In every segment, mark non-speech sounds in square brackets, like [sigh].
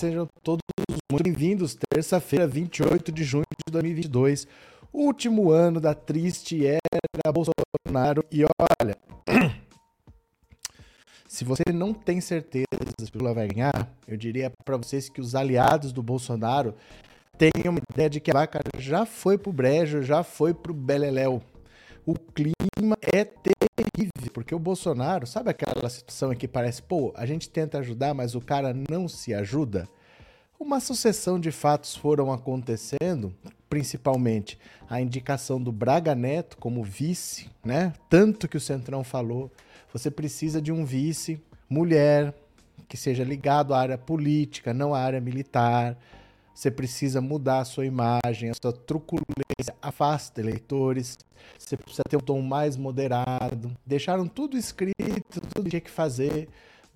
sejam todos muito bem-vindos. Terça-feira, 28 de junho de 2022, último ano da triste era Bolsonaro. E olha, [clears throat] se você não tem certeza se Lula vai ganhar, eu diria para vocês que os aliados do Bolsonaro têm uma ideia de que a vaca já foi pro brejo, já foi pro beleléu. O clima é terrível, porque o Bolsonaro, sabe aquela situação em que parece, pô, a gente tenta ajudar, mas o cara não se ajuda? Uma sucessão de fatos foram acontecendo, principalmente a indicação do Braga Neto como vice, né? Tanto que o Centrão falou, você precisa de um vice mulher que seja ligado à área política, não à área militar. Você precisa mudar a sua imagem, a sua truculência, afasta eleitores. Você precisa ter um tom mais moderado. Deixaram tudo escrito, tudo tinha que fazer.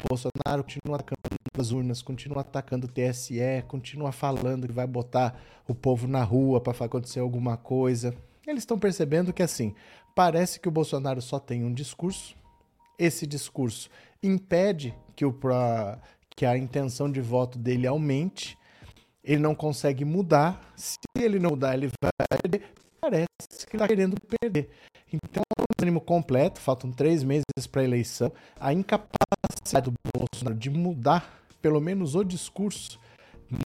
Bolsonaro continua atacando as urnas, continua atacando o TSE, continua falando que vai botar o povo na rua para acontecer alguma coisa. Eles estão percebendo que assim, parece que o Bolsonaro só tem um discurso. Esse discurso impede que, o, que a intenção de voto dele aumente ele não consegue mudar. Se ele não mudar, ele vai perder. Parece que está querendo perder. Então, é um ânimo completo, faltam três meses para a eleição. A incapacidade do Bolsonaro de mudar, pelo menos o discurso,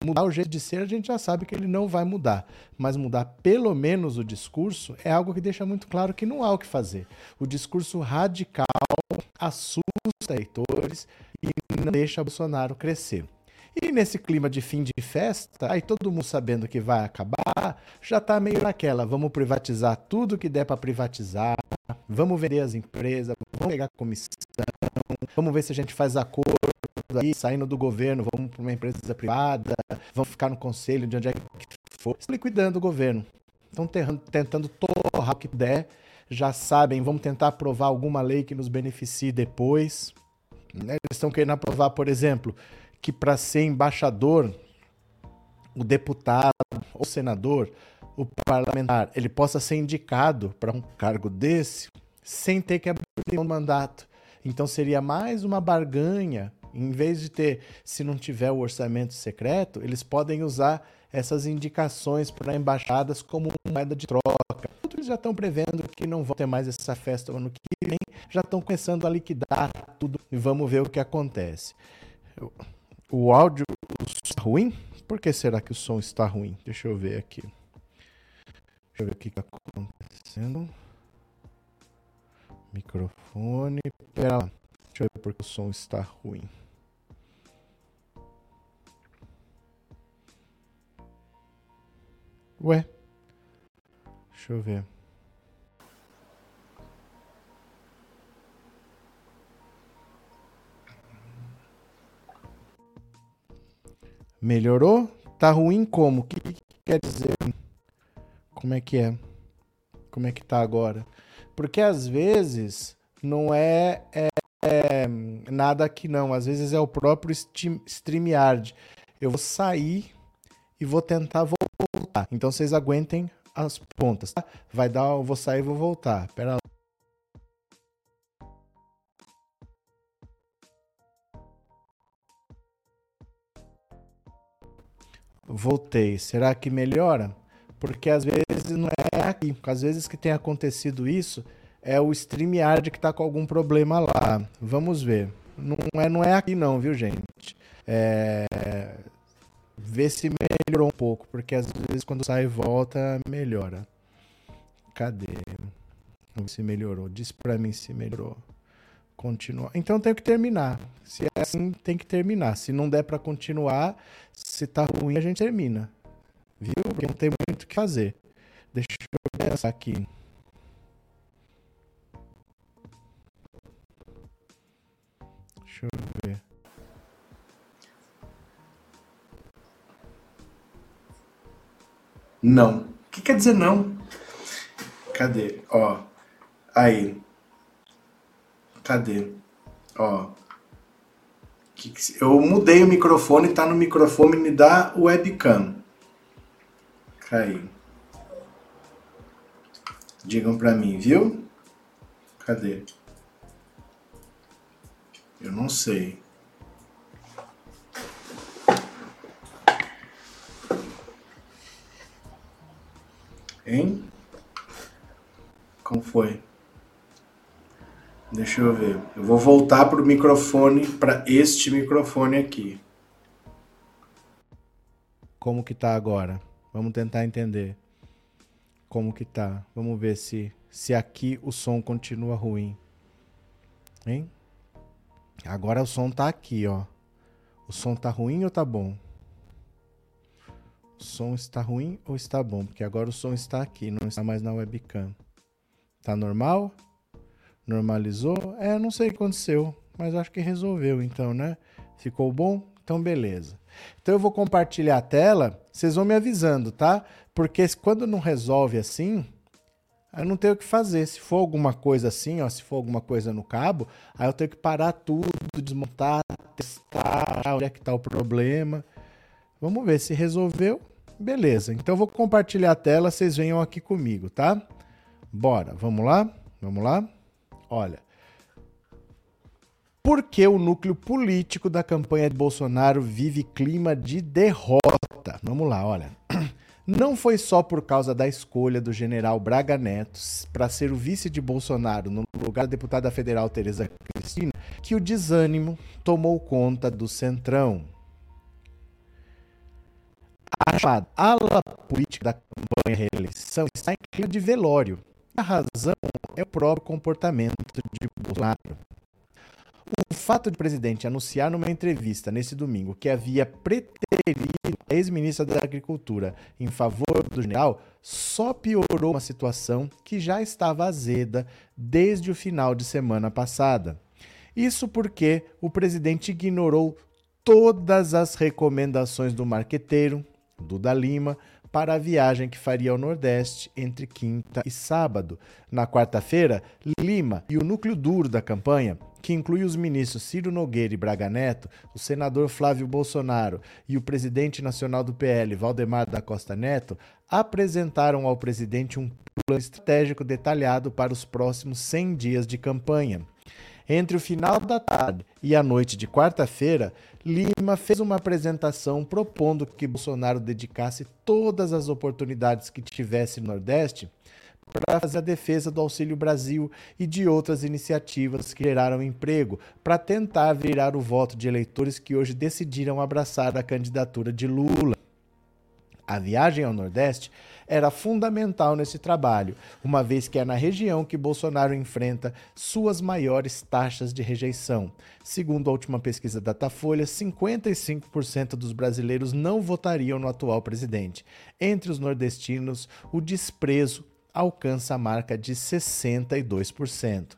mudar o jeito de ser, a gente já sabe que ele não vai mudar. Mas mudar pelo menos o discurso é algo que deixa muito claro que não há o que fazer. O discurso radical assusta eleitores e não deixa Bolsonaro crescer. E nesse clima de fim de festa, aí todo mundo sabendo que vai acabar, já está meio naquela, vamos privatizar tudo que der para privatizar, vamos vender as empresas, vamos pegar comissão, vamos ver se a gente faz acordo aí, saindo do governo, vamos para uma empresa privada, vamos ficar no conselho de onde é que for, liquidando o governo. Estão tentando torrar o que der, já sabem, vamos tentar aprovar alguma lei que nos beneficie depois. Né? Eles estão querendo aprovar, por exemplo, que para ser embaixador, o deputado, o senador, o parlamentar, ele possa ser indicado para um cargo desse sem ter que abrir um mandato. Então seria mais uma barganha. Em vez de ter, se não tiver o orçamento secreto, eles podem usar essas indicações para embaixadas como moeda de troca. Eles já estão prevendo que não vão ter mais essa festa no ano que vem, já estão começando a liquidar tudo e vamos ver o que acontece. O áudio está ruim? Por que será que o som está ruim? Deixa eu ver aqui. Deixa eu ver o que está acontecendo. Microfone. Pera lá. Deixa eu ver porque o som está ruim. Ué? Deixa eu ver. Melhorou? Tá ruim como? O que, que quer dizer? Como é que é? Como é que tá agora? Porque às vezes não é, é, é nada que não, às vezes é o próprio StreamYard. Eu vou sair e vou tentar voltar. Então vocês aguentem as pontas, tá? Vai dar, eu vou sair e vou voltar. Pera Voltei. Será que melhora? Porque às vezes não é aqui. Às vezes que tem acontecido isso é o StreamYard que está com algum problema lá. Vamos ver. Não é, não é aqui não, viu, gente? É... Vê se melhorou um pouco, porque às vezes quando sai e volta, melhora. Cadê? Se melhorou. Diz pra mim se melhorou. Continuar. Então tem que terminar. Se é assim, tem que terminar. Se não der para continuar, se tá ruim, a gente termina. Viu? Porque não tem muito o que fazer. Deixa eu pensar aqui. Deixa eu ver. Não. O que quer dizer não? Cadê? Ó. Aí. Cadê? Ó. Eu mudei o microfone, tá no microfone da webcam. Caiu. Digam pra mim, viu? Cadê? Eu não sei. Hein? Como foi? Deixa eu ver. Eu vou voltar para o microfone, para este microfone aqui. Como que tá agora? Vamos tentar entender. Como que tá? Vamos ver se se aqui o som continua ruim. Hein? Agora o som tá aqui, ó. O som tá ruim ou tá bom? O som está ruim ou está bom? Porque agora o som está aqui, não está mais na webcam. Tá normal? Normalizou? É, não sei o que aconteceu, mas acho que resolveu então, né? Ficou bom? Então beleza. Então eu vou compartilhar a tela, vocês vão me avisando, tá? Porque quando não resolve assim, eu não tenho o que fazer. Se for alguma coisa assim, ó, se for alguma coisa no cabo, aí eu tenho que parar tudo, desmontar, testar, onde é que tá o problema. Vamos ver se resolveu. Beleza. Então eu vou compartilhar a tela, vocês venham aqui comigo, tá? Bora, vamos lá? Vamos lá? Olha. Por que o núcleo político da campanha de Bolsonaro vive clima de derrota? Vamos lá, olha. [clears throat] Não foi só por causa da escolha do general Braga Neto para ser o vice de Bolsonaro no lugar da deputada federal Tereza Cristina que o desânimo tomou conta do Centrão. A ala política da campanha reeleição está em clima de velório. A razão é o próprio comportamento de Bolsonaro. O fato de o presidente anunciar numa entrevista nesse domingo que havia preterido a ex-ministra da Agricultura em favor do general só piorou uma situação que já estava azeda desde o final de semana passada. Isso porque o presidente ignorou todas as recomendações do marqueteiro, Duda Lima, para a viagem que faria ao Nordeste entre quinta e sábado. Na quarta-feira, Lima e o núcleo duro da campanha, que inclui os ministros Ciro Nogueira e Braga Neto, o senador Flávio Bolsonaro e o presidente nacional do PL, Valdemar da Costa Neto, apresentaram ao presidente um plano estratégico detalhado para os próximos 100 dias de campanha. Entre o final da tarde e a noite de quarta-feira, Lima fez uma apresentação propondo que Bolsonaro dedicasse todas as oportunidades que tivesse no Nordeste para fazer a defesa do Auxílio Brasil e de outras iniciativas que geraram emprego, para tentar virar o voto de eleitores que hoje decidiram abraçar a candidatura de Lula. A viagem ao Nordeste era fundamental nesse trabalho, uma vez que é na região que Bolsonaro enfrenta suas maiores taxas de rejeição. Segundo a última pesquisa Datafolha, 55% dos brasileiros não votariam no atual presidente. Entre os nordestinos, o desprezo alcança a marca de 62%.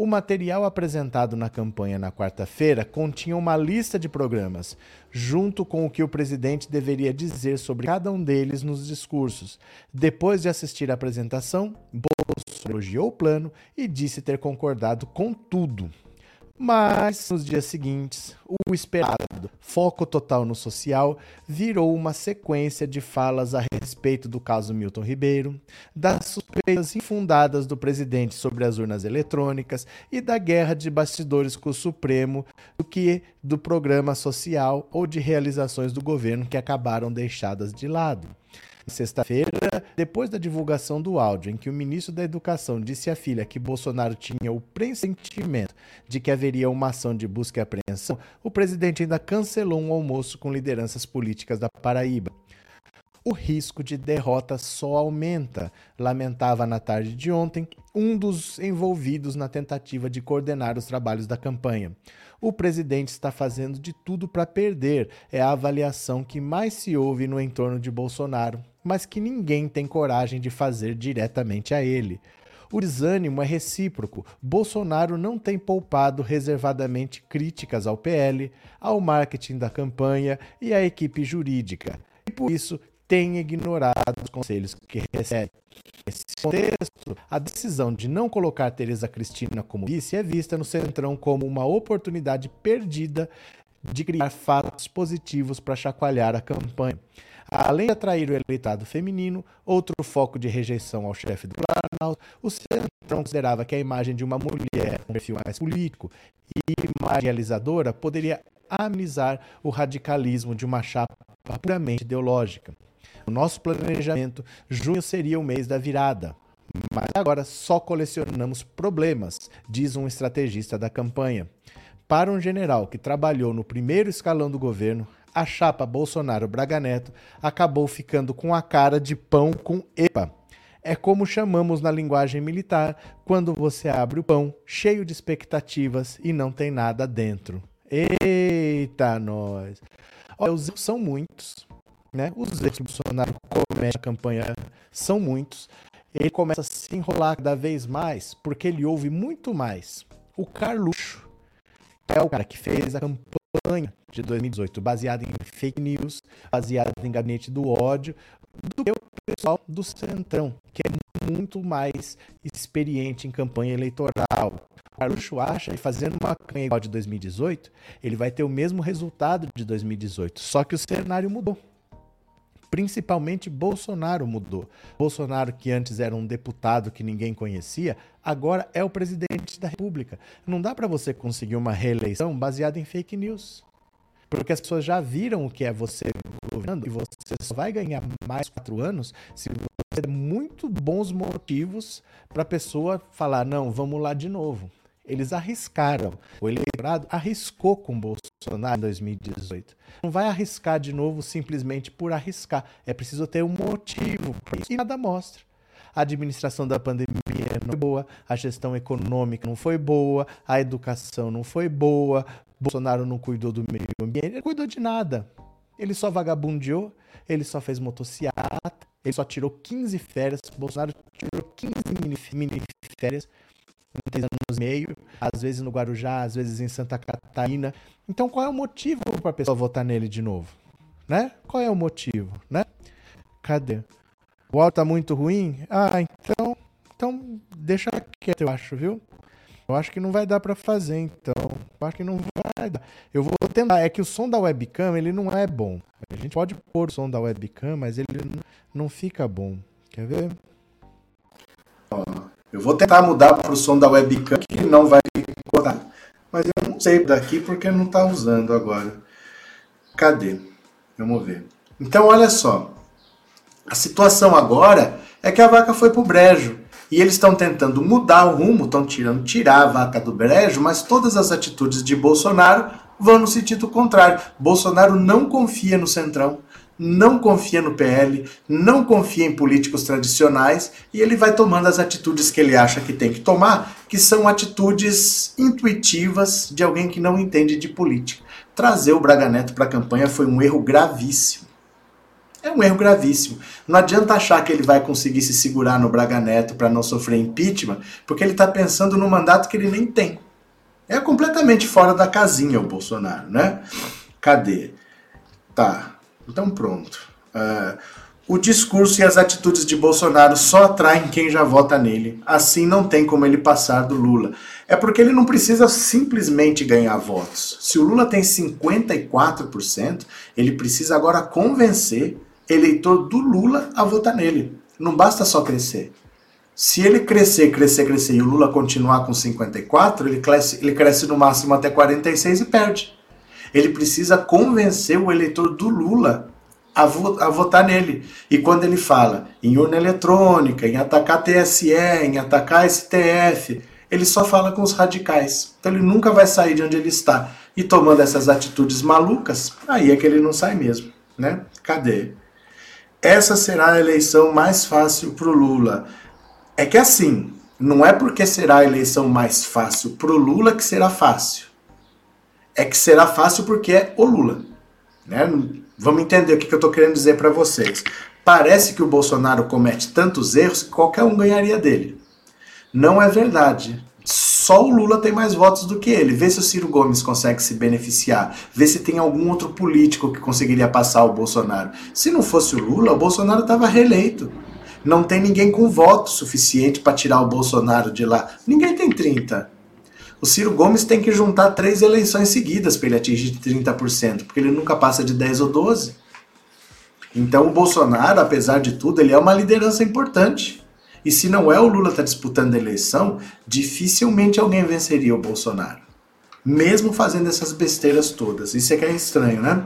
O material apresentado na campanha na quarta-feira continha uma lista de programas, junto com o que o presidente deveria dizer sobre cada um deles nos discursos. Depois de assistir à apresentação, Bolsonaro elogiou o plano e disse ter concordado com tudo. Mas, nos dias seguintes, o esperado foco total no social virou uma sequência de falas a respeito do caso Milton Ribeiro, das suspeitas infundadas do presidente sobre as urnas eletrônicas e da guerra de bastidores com o Supremo, do que do programa social ou de realizações do governo que acabaram deixadas de lado. Sexta-feira, depois da divulgação do áudio em que o ministro da Educação disse à filha que Bolsonaro tinha o pressentimento de que haveria uma ação de busca e apreensão, o presidente ainda cancelou um almoço com lideranças políticas da Paraíba. O risco de derrota só aumenta, lamentava na tarde de ontem um dos envolvidos na tentativa de coordenar os trabalhos da campanha. O presidente está fazendo de tudo para perder, é a avaliação que mais se ouve no entorno de Bolsonaro, mas que ninguém tem coragem de fazer diretamente a ele. O desânimo é recíproco. Bolsonaro não tem poupado reservadamente críticas ao PL, ao marketing da campanha e à equipe jurídica. E por isso tem ignorado os conselhos que recebe. Nesse contexto, a decisão de não colocar Tereza Cristina como vice é vista no Centrão como uma oportunidade perdida de criar fatos positivos para chacoalhar a campanha. Além de atrair o eleitorado feminino, outro foco de rejeição ao chefe do Planalto, o Centrão considerava que a imagem de uma mulher com um perfil mais político e mais realizadora poderia amenizar o radicalismo de uma chapa puramente ideológica. No nosso planejamento, junho seria o mês da virada. Mas agora só colecionamos problemas, diz um estrategista da campanha. Para um general que trabalhou no primeiro escalão do governo, a chapa Bolsonaro-Braga Neto acabou ficando com a cara de pão com EPA. É como chamamos na linguagem militar quando você abre o pão cheio de expectativas e não tem nada dentro. Eita, nós! Olha, os erros são muitos, né? Os erros que o Bolsonaro comete na campanha são muitos. Ele começa a se enrolar cada vez mais porque ele ouve muito mais o Carluxo, que é o cara que fez a campanha de 2018 baseada em fake news, baseada em gabinete do ódio, do que o pessoal do Centrão, que é muito mais experiente em campanha eleitoral. Carluxo acha que fazendo uma campanha igual de 2018, ele vai ter o mesmo resultado de 2018, só que o cenário mudou. Principalmente Bolsonaro mudou. Bolsonaro, que antes era um deputado que ninguém conhecia, agora é o presidente da República. Não dá para você conseguir uma reeleição baseada em fake news. Porque as pessoas já viram o que é você governando e você só vai ganhar mais quatro anos se você der muito bons motivos para a pessoa falar: não, vamos lá de novo. Eles arriscaram. O eleitorado arriscou com Bolsonaro em 2018. Não vai arriscar de novo simplesmente por arriscar. É preciso ter um motivo para isso. E nada mostra. A administração da pandemia não foi boa, a gestão econômica não foi boa, a educação não foi boa, Bolsonaro não cuidou do meio ambiente, ele não cuidou de nada. Ele só vagabundeou, ele só fez motociata, ele só tirou 15 férias. Bolsonaro tirou 15 mini, mini férias três anos e meio, às vezes no Guarujá, às vezes em Santa Catarina. Então qual é o motivo para a pessoa votar nele de novo? Né? Qual é o motivo, né? Cadê? O áudio tá muito ruim? Ah, então, então deixa quieto, eu acho, viu? Eu acho que não vai dar para fazer, então. Eu acho que não vai dar. Eu vou tentar. É que o som da webcam, ele não é bom. A gente pode pôr o som da webcam, mas ele não fica bom. Quer ver? Eu vou tentar mudar para o som da webcam, que não vai cortar. Mas eu não sei daqui porque não está usando agora. Cadê? Vamos ver. Então, olha só. A situação agora é que a vaca foi pro brejo. E eles estão tentando mudar o rumo, estão tirando tirar a vaca do brejo, mas todas as atitudes de Bolsonaro vão no sentido contrário. Bolsonaro não confia no Centrão, não confia no PL, não confia em políticos tradicionais e ele vai tomando as atitudes que ele acha que tem que tomar, que são atitudes intuitivas de alguém que não entende de política. Trazer o Braga Neto para a campanha foi um erro gravíssimo. É um erro gravíssimo. Não adianta achar que ele vai conseguir se segurar no Braga Neto para não sofrer impeachment, porque ele está pensando no mandato que ele nem tem. É completamente fora da casinha o Bolsonaro, né? Cadê? Tá, então pronto. Uh, o discurso e as atitudes de Bolsonaro só atraem quem já vota nele. Assim não tem como ele passar do Lula. É porque ele não precisa simplesmente ganhar votos. Se o Lula tem 54%, ele precisa agora convencer eleitor do Lula a votar nele. Não basta só crescer. Se ele crescer, crescer, crescer e o Lula continuar com 54, ele cresce, ele cresce no máximo até 46 e perde. Ele precisa convencer o eleitor do Lula a, vo a votar nele. E quando ele fala em urna eletrônica, em atacar TSE, em atacar STF, ele só fala com os radicais. Então ele nunca vai sair de onde ele está. E tomando essas atitudes malucas, aí é que ele não sai mesmo. Né? Cadê? essa será a eleição mais fácil para o Lula. É que assim, não é porque será a eleição mais fácil para o Lula que será fácil. É que será fácil porque é o Lula. Né? Vamos entender o que eu estou querendo dizer para vocês. Parece que o Bolsonaro comete tantos erros que qualquer um ganharia dele. Não é verdade só o Lula tem mais votos do que ele. Vê se o Ciro Gomes consegue se beneficiar. Vê se tem algum outro político que conseguiria passar o Bolsonaro. Se não fosse o Lula, o Bolsonaro estava reeleito. Não tem ninguém com voto suficiente para tirar o Bolsonaro de lá. Ninguém tem 30. O Ciro Gomes tem que juntar três eleições seguidas para ele atingir 30%, porque ele nunca passa de 10 ou 12. Então o Bolsonaro, apesar de tudo, ele é uma liderança importante. E se não é o Lula tá disputando a eleição, dificilmente alguém venceria o Bolsonaro. Mesmo fazendo essas besteiras todas. Isso é que é estranho, né?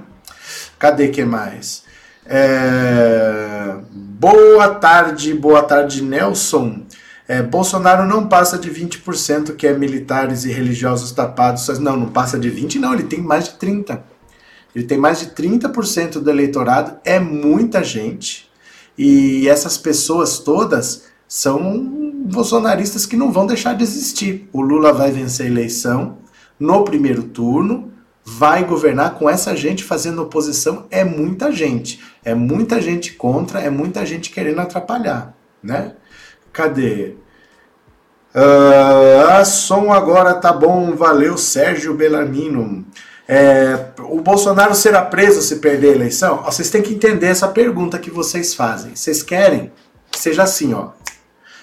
Cadê que mais? É... Boa tarde, boa tarde, Nelson. É, Bolsonaro não passa de 20%, que é militares e religiosos tapados. Não, não passa de 20%, não, ele tem mais de 30%. Ele tem mais de 30% do eleitorado, é muita gente. E essas pessoas todas são bolsonaristas que não vão deixar de existir. O Lula vai vencer a eleição no primeiro turno, vai governar com essa gente fazendo oposição. É muita gente. É muita gente contra, é muita gente querendo atrapalhar, né? Cadê? Uh, som agora tá bom, valeu, Sérgio Bellarmino. É, o Bolsonaro será preso se perder a eleição? Ó, vocês têm que entender essa pergunta que vocês fazem. Vocês querem que seja assim, ó.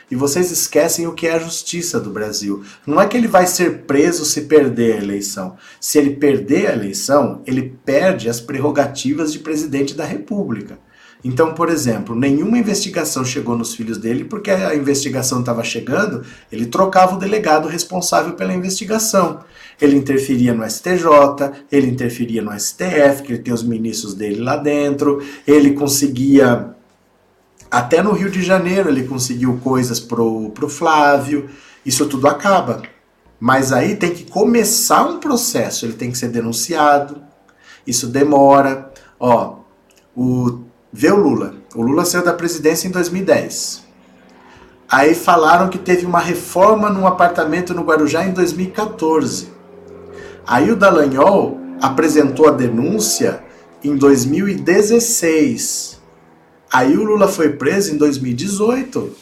E vocês esquecem o que é a justiça do Brasil. Não é que ele vai ser preso se perder a eleição. Se ele perder a eleição, ele perde as prerrogativas de presidente da República. Então, por exemplo, nenhuma investigação chegou nos filhos dele porque a investigação estava chegando, ele trocava o delegado responsável pela investigação. Ele interferia no STJ, ele interferia no STF, que ele tem os ministros dele lá dentro, ele conseguia. Até no Rio de Janeiro ele conseguiu coisas pro, pro Flávio. Isso tudo acaba. Mas aí tem que começar um processo, ele tem que ser denunciado. Isso demora. Ó, o Vê o Lula. O Lula saiu da presidência em 2010. Aí falaram que teve uma reforma num apartamento no Guarujá em 2014. Aí o Dallagnol apresentou a denúncia em 2016. Aí o Lula foi preso em 2018.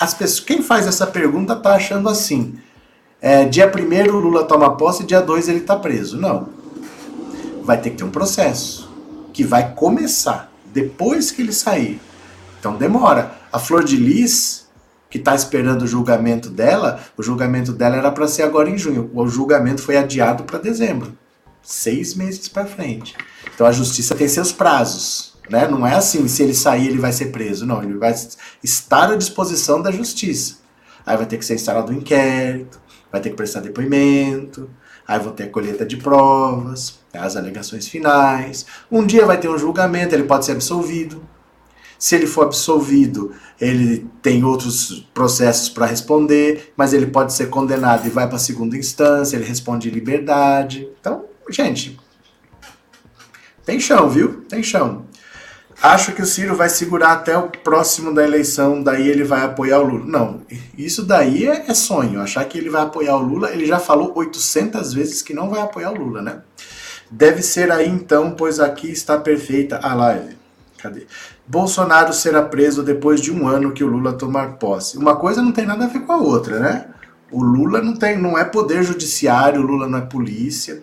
As pessoas, quem faz essa pergunta tá achando assim. É, dia 1 o Lula toma posse, dia 2 ele tá preso. Não. Vai ter que ter um processo que vai começar depois que ele sair. Então demora. A Flor de Lis, que está esperando o julgamento dela, o julgamento dela era para ser agora em junho. O julgamento foi adiado para dezembro. Seis meses para frente. Então a justiça tem seus prazos. Né? Não é assim, se ele sair, ele vai ser preso. Não, ele vai estar à disposição da justiça. Aí vai ter que ser instalado um inquérito, vai ter que prestar depoimento, Aí vão ter a colheita de provas, as alegações finais. Um dia vai ter um julgamento, ele pode ser absolvido. Se ele for absolvido, ele tem outros processos para responder, mas ele pode ser condenado e vai para a segunda instância, ele responde em liberdade. Então, gente, tem chão, viu? Tem chão acho que o Ciro vai segurar até o próximo da eleição, daí ele vai apoiar o Lula. Não, isso daí é, é, sonho. Achar que ele vai apoiar o Lula, ele já falou 800 vezes que não vai apoiar o Lula, né? Deve ser aí então, pois aqui está perfeita a live. Cadê? Bolsonaro será preso depois de um ano que o Lula tomar posse. Uma coisa não tem nada a ver com a outra, né? O Lula não tem, não é poder judiciário, o Lula não é polícia.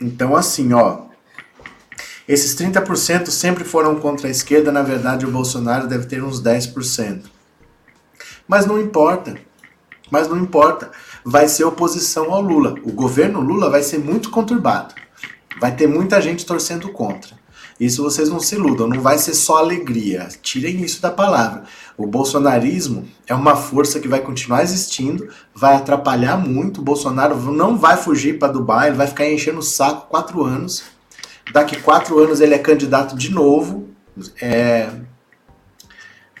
Então, assim, ó. Esses 30% sempre foram contra a esquerda, na verdade o Bolsonaro deve ter uns 10%. Mas não importa. Mas não importa. Vai ser oposição ao Lula. O governo Lula vai ser muito conturbado. Vai ter muita gente torcendo contra. Isso vocês não se iludam, não vai ser só alegria. Tirem isso da palavra. O bolsonarismo é uma força que vai continuar existindo, vai atrapalhar muito. O Bolsonaro não vai fugir para Dubai, ele vai ficar enchendo o saco quatro anos. Daqui quatro anos ele é candidato de novo. É...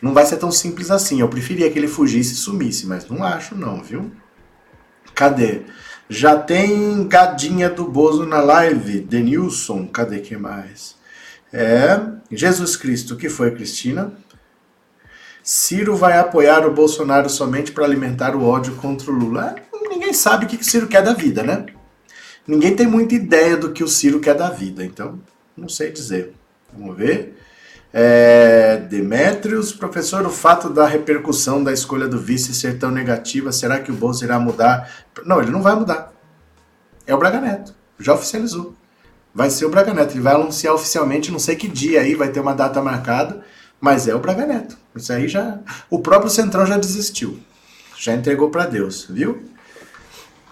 Não vai ser tão simples assim. Eu preferia que ele fugisse e sumisse, mas não acho não, viu? Cadê? Já tem gadinha do Bozo na live. Denilson, cadê que mais? É, Jesus Cristo, que foi Cristina? Ciro vai apoiar o Bolsonaro somente para alimentar o ódio contra o Lula. É, ninguém sabe o que o Ciro quer da vida, né? Ninguém tem muita ideia do que o Ciro quer da vida, então não sei dizer. Vamos ver. É, Demetrios, professor, o fato da repercussão da escolha do vice ser tão negativa, será que o Bolsonaro irá mudar? Não, ele não vai mudar. É o Braga Neto, já oficializou vai ser o Braga Neto. Ele vai anunciar oficialmente, não sei que dia aí, vai ter uma data marcada, mas é o Braga Neto. Isso aí já. O próprio Centrão já desistiu. Já entregou para Deus, viu?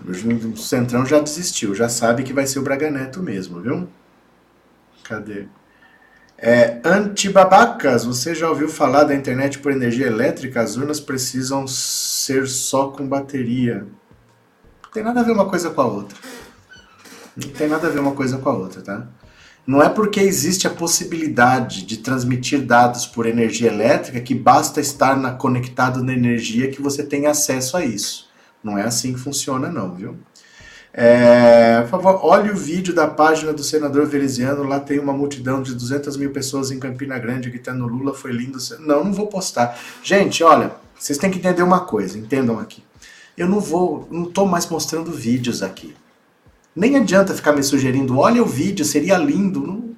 O Centrão já desistiu, já sabe que vai ser o Braga Neto mesmo, viu? Cadê? É, antibabacas, você já ouviu falar da internet por energia elétrica? As urnas precisam ser só com bateria. tem nada a ver uma coisa com a outra. Não tem nada a ver uma coisa com a outra, tá? Não é porque existe a possibilidade de transmitir dados por energia elétrica que basta estar na, conectado na energia que você tem acesso a isso. Não é assim que funciona, não, viu? É, por favor, olhe o vídeo da página do senador Veneziano. Lá tem uma multidão de 200 mil pessoas em Campina Grande gritando Lula foi lindo. Não, não vou postar. Gente, olha, vocês têm que entender uma coisa. Entendam aqui. Eu não vou, não estou mais mostrando vídeos aqui. Nem adianta ficar me sugerindo, olha o vídeo, seria lindo.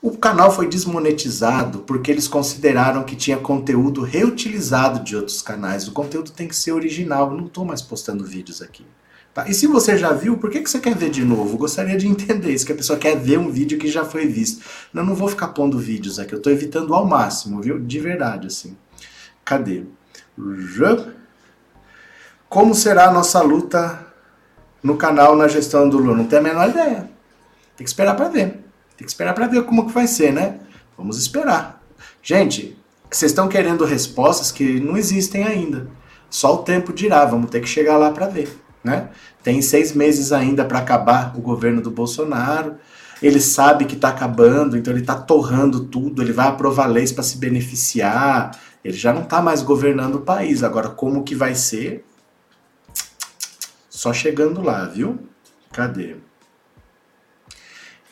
O canal foi desmonetizado porque eles consideraram que tinha conteúdo reutilizado de outros canais. O conteúdo tem que ser original. Eu não estou mais postando vídeos aqui. Tá? E se você já viu, por que, que você quer ver de novo? Gostaria de entender isso, que a pessoa quer ver um vídeo que já foi visto. Eu não vou ficar pondo vídeos aqui, eu estou evitando ao máximo, viu? De verdade, assim. Cadê? Como será a nossa luta no canal na gestão do Lula? Não tenho a menor ideia. Tem que esperar para ver. Tem que esperar para ver como que vai ser, né? Vamos esperar. Gente, vocês estão querendo respostas que não existem ainda. Só o tempo dirá, vamos ter que chegar lá para ver. Né? Tem seis meses ainda para acabar o governo do Bolsonaro. Ele sabe que está acabando, então ele está torrando tudo. Ele vai aprovar leis para se beneficiar. Ele já não está mais governando o país. Agora, como que vai ser? Só chegando lá, viu? Cadê?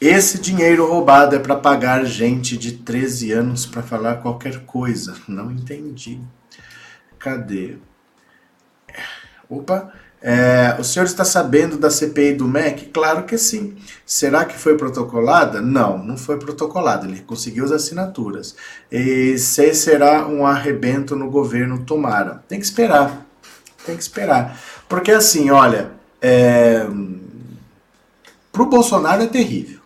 Esse dinheiro roubado é para pagar gente de 13 anos para falar qualquer coisa. Não entendi. Cadê? Opa, é, o senhor está sabendo da CPI do MEC? Claro que sim. Será que foi protocolada? Não, não foi protocolada. Ele conseguiu as assinaturas. E se será um arrebento no governo, tomara. Tem que esperar. Tem que esperar. Porque assim, olha, é... para o Bolsonaro é terrível.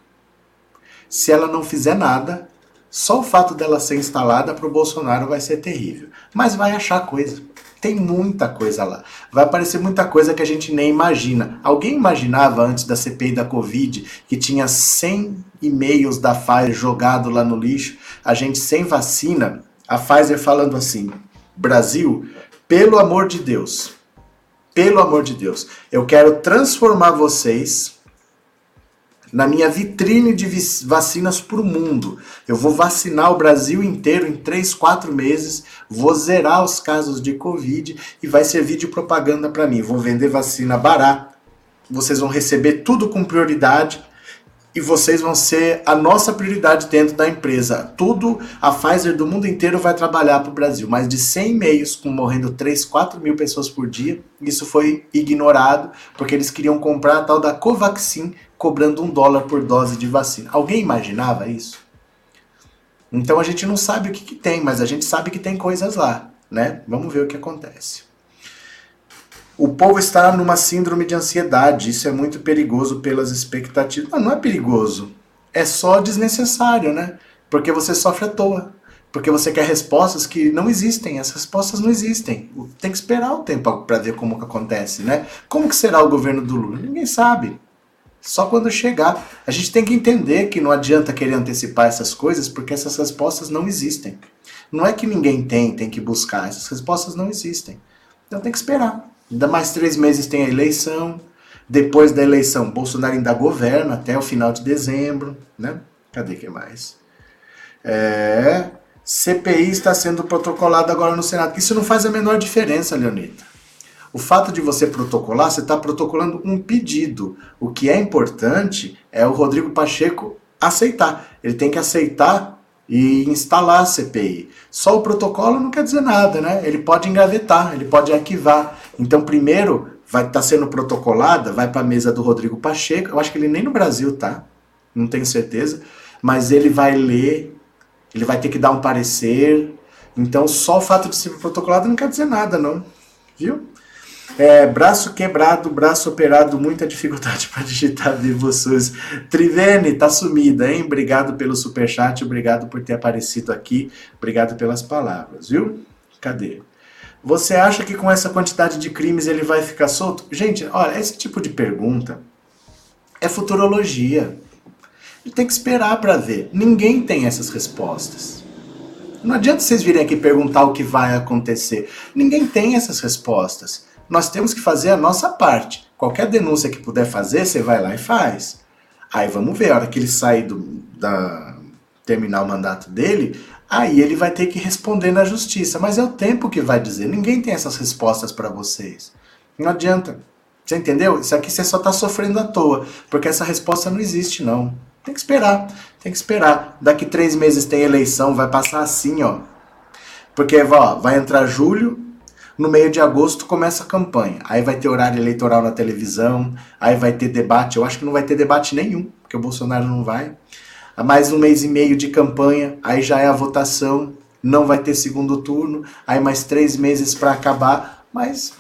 Se ela não fizer nada, só o fato dela ser instalada para o Bolsonaro vai ser terrível. Mas vai achar coisa. Tem muita coisa lá. Vai aparecer muita coisa que a gente nem imagina. Alguém imaginava antes da CPI da Covid que tinha 100 e-mails da Pfizer jogado lá no lixo, a gente sem vacina, a Pfizer falando assim: Brasil, pelo amor de Deus, pelo amor de Deus, eu quero transformar vocês na minha vitrine de vacinas para o mundo. Eu vou vacinar o Brasil inteiro em 3, 4 meses, vou zerar os casos de Covid e vai servir de propaganda para mim. Vou vender vacina barata, vocês vão receber tudo com prioridade e vocês vão ser a nossa prioridade dentro da empresa. Tudo, a Pfizer do mundo inteiro vai trabalhar para o Brasil. Mais de 100 e-mails com morrendo 3, 4 mil pessoas por dia. Isso foi ignorado porque eles queriam comprar a tal da Covaxin cobrando um dólar por dose de vacina. Alguém imaginava isso? Então a gente não sabe o que, que tem, mas a gente sabe que tem coisas lá, né? Vamos ver o que acontece. O povo está numa síndrome de ansiedade. Isso é muito perigoso pelas expectativas. Não, não é perigoso. É só desnecessário, né? Porque você sofre à toa. Porque você quer respostas que não existem. As respostas não existem. Tem que esperar o tempo para ver como que acontece, né? Como que será o governo do Lula? Ninguém sabe. Só quando chegar. A gente tem que entender que não adianta querer antecipar essas coisas, porque essas respostas não existem. Não é que ninguém tem, tem que buscar. Essas respostas não existem. Então tem que esperar. Ainda mais três meses tem a eleição. Depois da eleição, Bolsonaro ainda governa até o final de dezembro, né? Cadê que mais? É, CPI está sendo protocolada agora no Senado. Isso não faz a menor diferença, Leonita. O fato de você protocolar, você está protocolando um pedido. O que é importante é o Rodrigo Pacheco aceitar. Ele tem que aceitar e instalar a CPI. Só o protocolo não quer dizer nada, né? Ele pode engavetar, ele pode arquivar. Então, primeiro vai estar tá sendo protocolada, vai para a mesa do Rodrigo Pacheco. Eu acho que ele nem no Brasil tá, não tenho certeza, mas ele vai ler, ele vai ter que dar um parecer. Então, só o fato de ser protocolado não quer dizer nada, não. Viu? É, braço quebrado, braço operado, muita dificuldade [laughs] para digitar Vivo SUS. Trivene, tá sumida, hein? Obrigado pelo superchat, obrigado por ter aparecido aqui, obrigado pelas palavras, viu? Cadê? Você acha que com essa quantidade de crimes ele vai ficar solto? Gente, olha, esse tipo de pergunta é futurologia. Ele tem que esperar para ver. Ninguém tem essas respostas. Não adianta vocês virem aqui perguntar o que vai acontecer. Ninguém tem essas respostas. Nós temos que fazer a nossa parte. Qualquer denúncia que puder fazer, você vai lá e faz. Aí vamos ver, a hora que ele sair do, da, terminar o mandato dele, aí ele vai ter que responder na justiça. Mas é o tempo que vai dizer. Ninguém tem essas respostas para vocês. Não adianta. Você entendeu? Isso aqui você só está sofrendo à toa, porque essa resposta não existe, não. Tem que esperar, tem que esperar. Daqui três meses tem eleição, vai passar assim, ó. Porque ó, vai entrar julho, no meio de agosto começa a campanha. Aí vai ter horário eleitoral na televisão, aí vai ter debate. Eu acho que não vai ter debate nenhum, porque o Bolsonaro não vai. Mais um mês e meio de campanha, aí já é a votação, não vai ter segundo turno, aí mais três meses para acabar, mas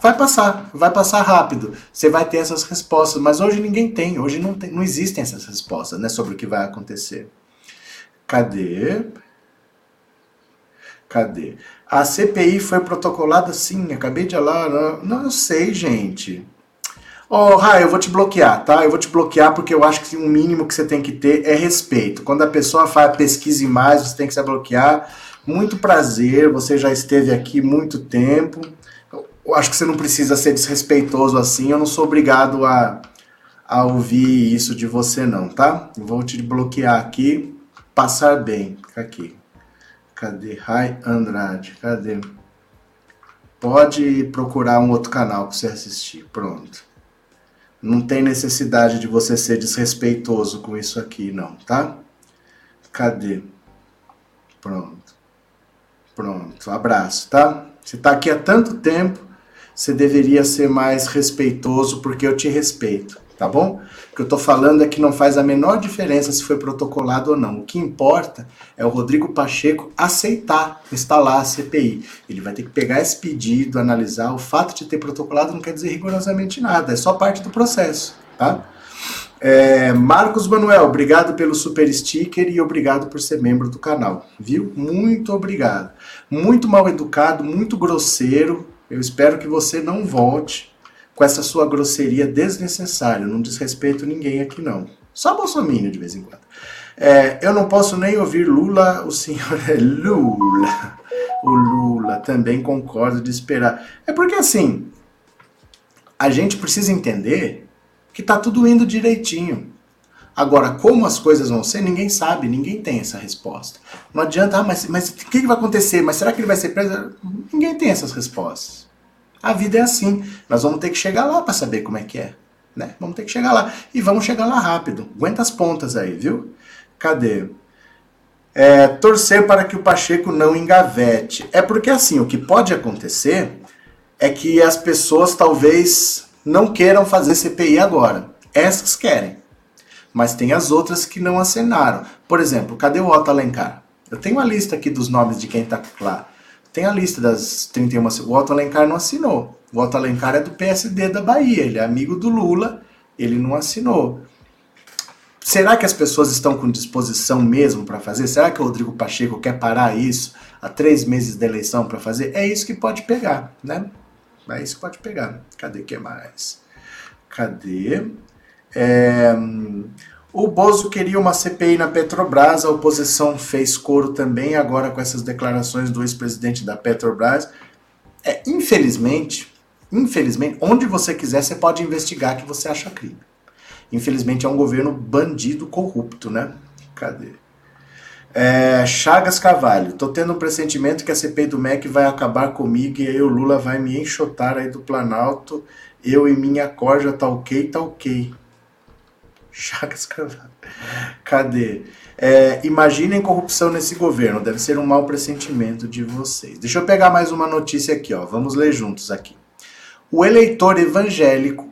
vai passar, vai passar rápido. Você vai ter essas respostas, mas hoje ninguém tem, hoje não, tem, não existem essas respostas né, sobre o que vai acontecer. Cadê? Cadê? A CPI foi protocolada sim, acabei de falar. Não, eu sei, gente. Ó, oh, Rai, eu vou te bloquear, tá? Eu vou te bloquear porque eu acho que o mínimo que você tem que ter é respeito. Quando a pessoa faz pesquisa mais, você tem que se bloquear. Muito prazer, você já esteve aqui muito tempo eu acho que você não precisa ser desrespeitoso assim. Eu não sou obrigado a, a ouvir isso de você, não, tá? Vou te bloquear aqui. Passar bem. Aqui. Cadê? Rai Andrade. Cadê? Pode procurar um outro canal para você assistir. Pronto. Não tem necessidade de você ser desrespeitoso com isso aqui, não, tá? Cadê? Pronto. Pronto. Abraço, tá? Você tá aqui há tanto tempo você deveria ser mais respeitoso porque eu te respeito, tá bom? O que eu tô falando é que não faz a menor diferença se foi protocolado ou não. O que importa é o Rodrigo Pacheco aceitar instalar a CPI. Ele vai ter que pegar esse pedido, analisar. O fato de ter protocolado não quer dizer rigorosamente nada, é só parte do processo, tá? É, Marcos Manuel, obrigado pelo super sticker e obrigado por ser membro do canal, viu? Muito obrigado. Muito mal educado, muito grosseiro, eu espero que você não volte com essa sua grosseria desnecessária. Não desrespeito ninguém aqui, não. Só Bolsonaro de vez em quando. É, eu não posso nem ouvir Lula, o senhor é Lula. O Lula também concorda de esperar. É porque assim, a gente precisa entender que tá tudo indo direitinho. Agora, como as coisas vão ser, ninguém sabe, ninguém tem essa resposta. Não adianta, ah, mas, mas o que, que vai acontecer? Mas será que ele vai ser preso? Ninguém tem essas respostas. A vida é assim. Nós vamos ter que chegar lá para saber como é que é. Né? Vamos ter que chegar lá. E vamos chegar lá rápido. Aguenta as pontas aí, viu? Cadê? É, torcer para que o Pacheco não engavete. É porque assim, o que pode acontecer é que as pessoas talvez não queiram fazer CPI agora. Essas querem mas tem as outras que não acenaram. Por exemplo, cadê o Otto Alencar? Eu tenho uma lista aqui dos nomes de quem está lá. Tem a lista das 31. O Otto Alencar não assinou. O Otto Alencar é do PSD da Bahia, ele é amigo do Lula, ele não assinou. Será que as pessoas estão com disposição mesmo para fazer? Será que o Rodrigo Pacheco quer parar isso há três meses da eleição para fazer? É isso que pode pegar, né? É isso que pode pegar. Cadê que mais? Cadê? É, o Bozo queria uma CPI na Petrobras, a oposição fez coro também, agora com essas declarações do ex-presidente da Petrobras. É, infelizmente, infelizmente, onde você quiser, você pode investigar que você acha crime. Infelizmente é um governo bandido corrupto, né? Cadê? É, Chagas Cavalho, tô tendo um pressentimento que a CPI do MEC vai acabar comigo e aí o Lula vai me enxotar aí do Planalto. Eu e minha corja tá ok, tá ok. Chagas Carvalho. Cadê? É, imaginem corrupção nesse governo, deve ser um mau pressentimento de vocês. Deixa eu pegar mais uma notícia aqui, ó. Vamos ler juntos aqui. O eleitor evangélico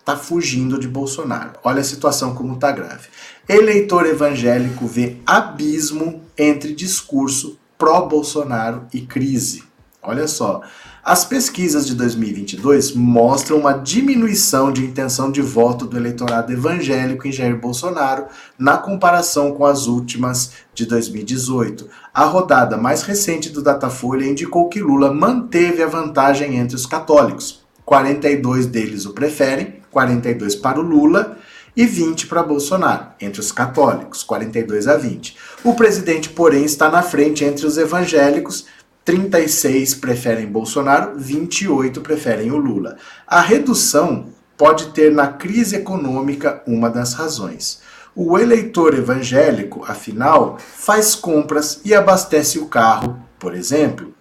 está fugindo de Bolsonaro. Olha a situação como está grave. Eleitor evangélico vê abismo entre discurso pró-Bolsonaro e crise. Olha só. As pesquisas de 2022 mostram uma diminuição de intenção de voto do eleitorado evangélico em Jair Bolsonaro na comparação com as últimas de 2018. A rodada mais recente do Datafolha indicou que Lula manteve a vantagem entre os católicos. 42 deles o preferem, 42 para o Lula e 20 para Bolsonaro, entre os católicos, 42 a 20. O presidente, porém, está na frente entre os evangélicos 36 preferem Bolsonaro, 28 preferem o Lula. A redução pode ter na crise econômica uma das razões. O eleitor evangélico, afinal, faz compras e abastece o carro, por exemplo.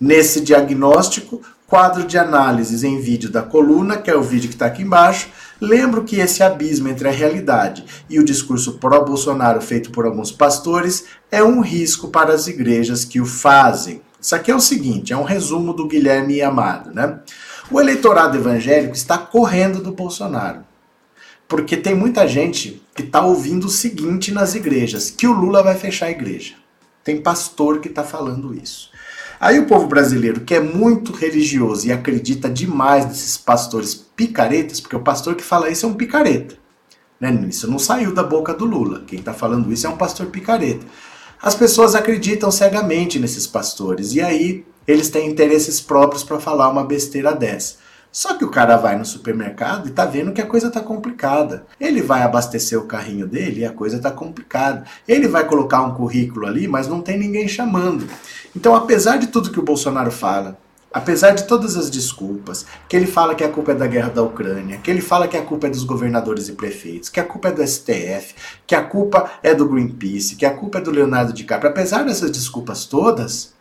Nesse diagnóstico, quadro de análises em vídeo da coluna, que é o vídeo que está aqui embaixo, lembro que esse abismo entre a realidade e o discurso pró-Bolsonaro feito por alguns pastores é um risco para as igrejas que o fazem. Isso aqui é o seguinte, é um resumo do Guilherme Amado, né? O eleitorado evangélico está correndo do Bolsonaro. Porque tem muita gente que está ouvindo o seguinte nas igrejas, que o Lula vai fechar a igreja. Tem pastor que está falando isso. Aí o povo brasileiro, que é muito religioso e acredita demais nesses pastores picaretas, porque o pastor que fala isso é um picareta. Né? Isso não saiu da boca do Lula. Quem está falando isso é um pastor picareta. As pessoas acreditam cegamente nesses pastores e aí eles têm interesses próprios para falar uma besteira dessa. Só que o cara vai no supermercado e tá vendo que a coisa tá complicada. Ele vai abastecer o carrinho dele e a coisa tá complicada. Ele vai colocar um currículo ali, mas não tem ninguém chamando. Então, apesar de tudo que o Bolsonaro fala, apesar de todas as desculpas, que ele fala que a culpa é da guerra da Ucrânia, que ele fala que a culpa é dos governadores e prefeitos, que a culpa é do STF, que a culpa é do Greenpeace, que a culpa é do Leonardo DiCaprio, apesar dessas desculpas todas,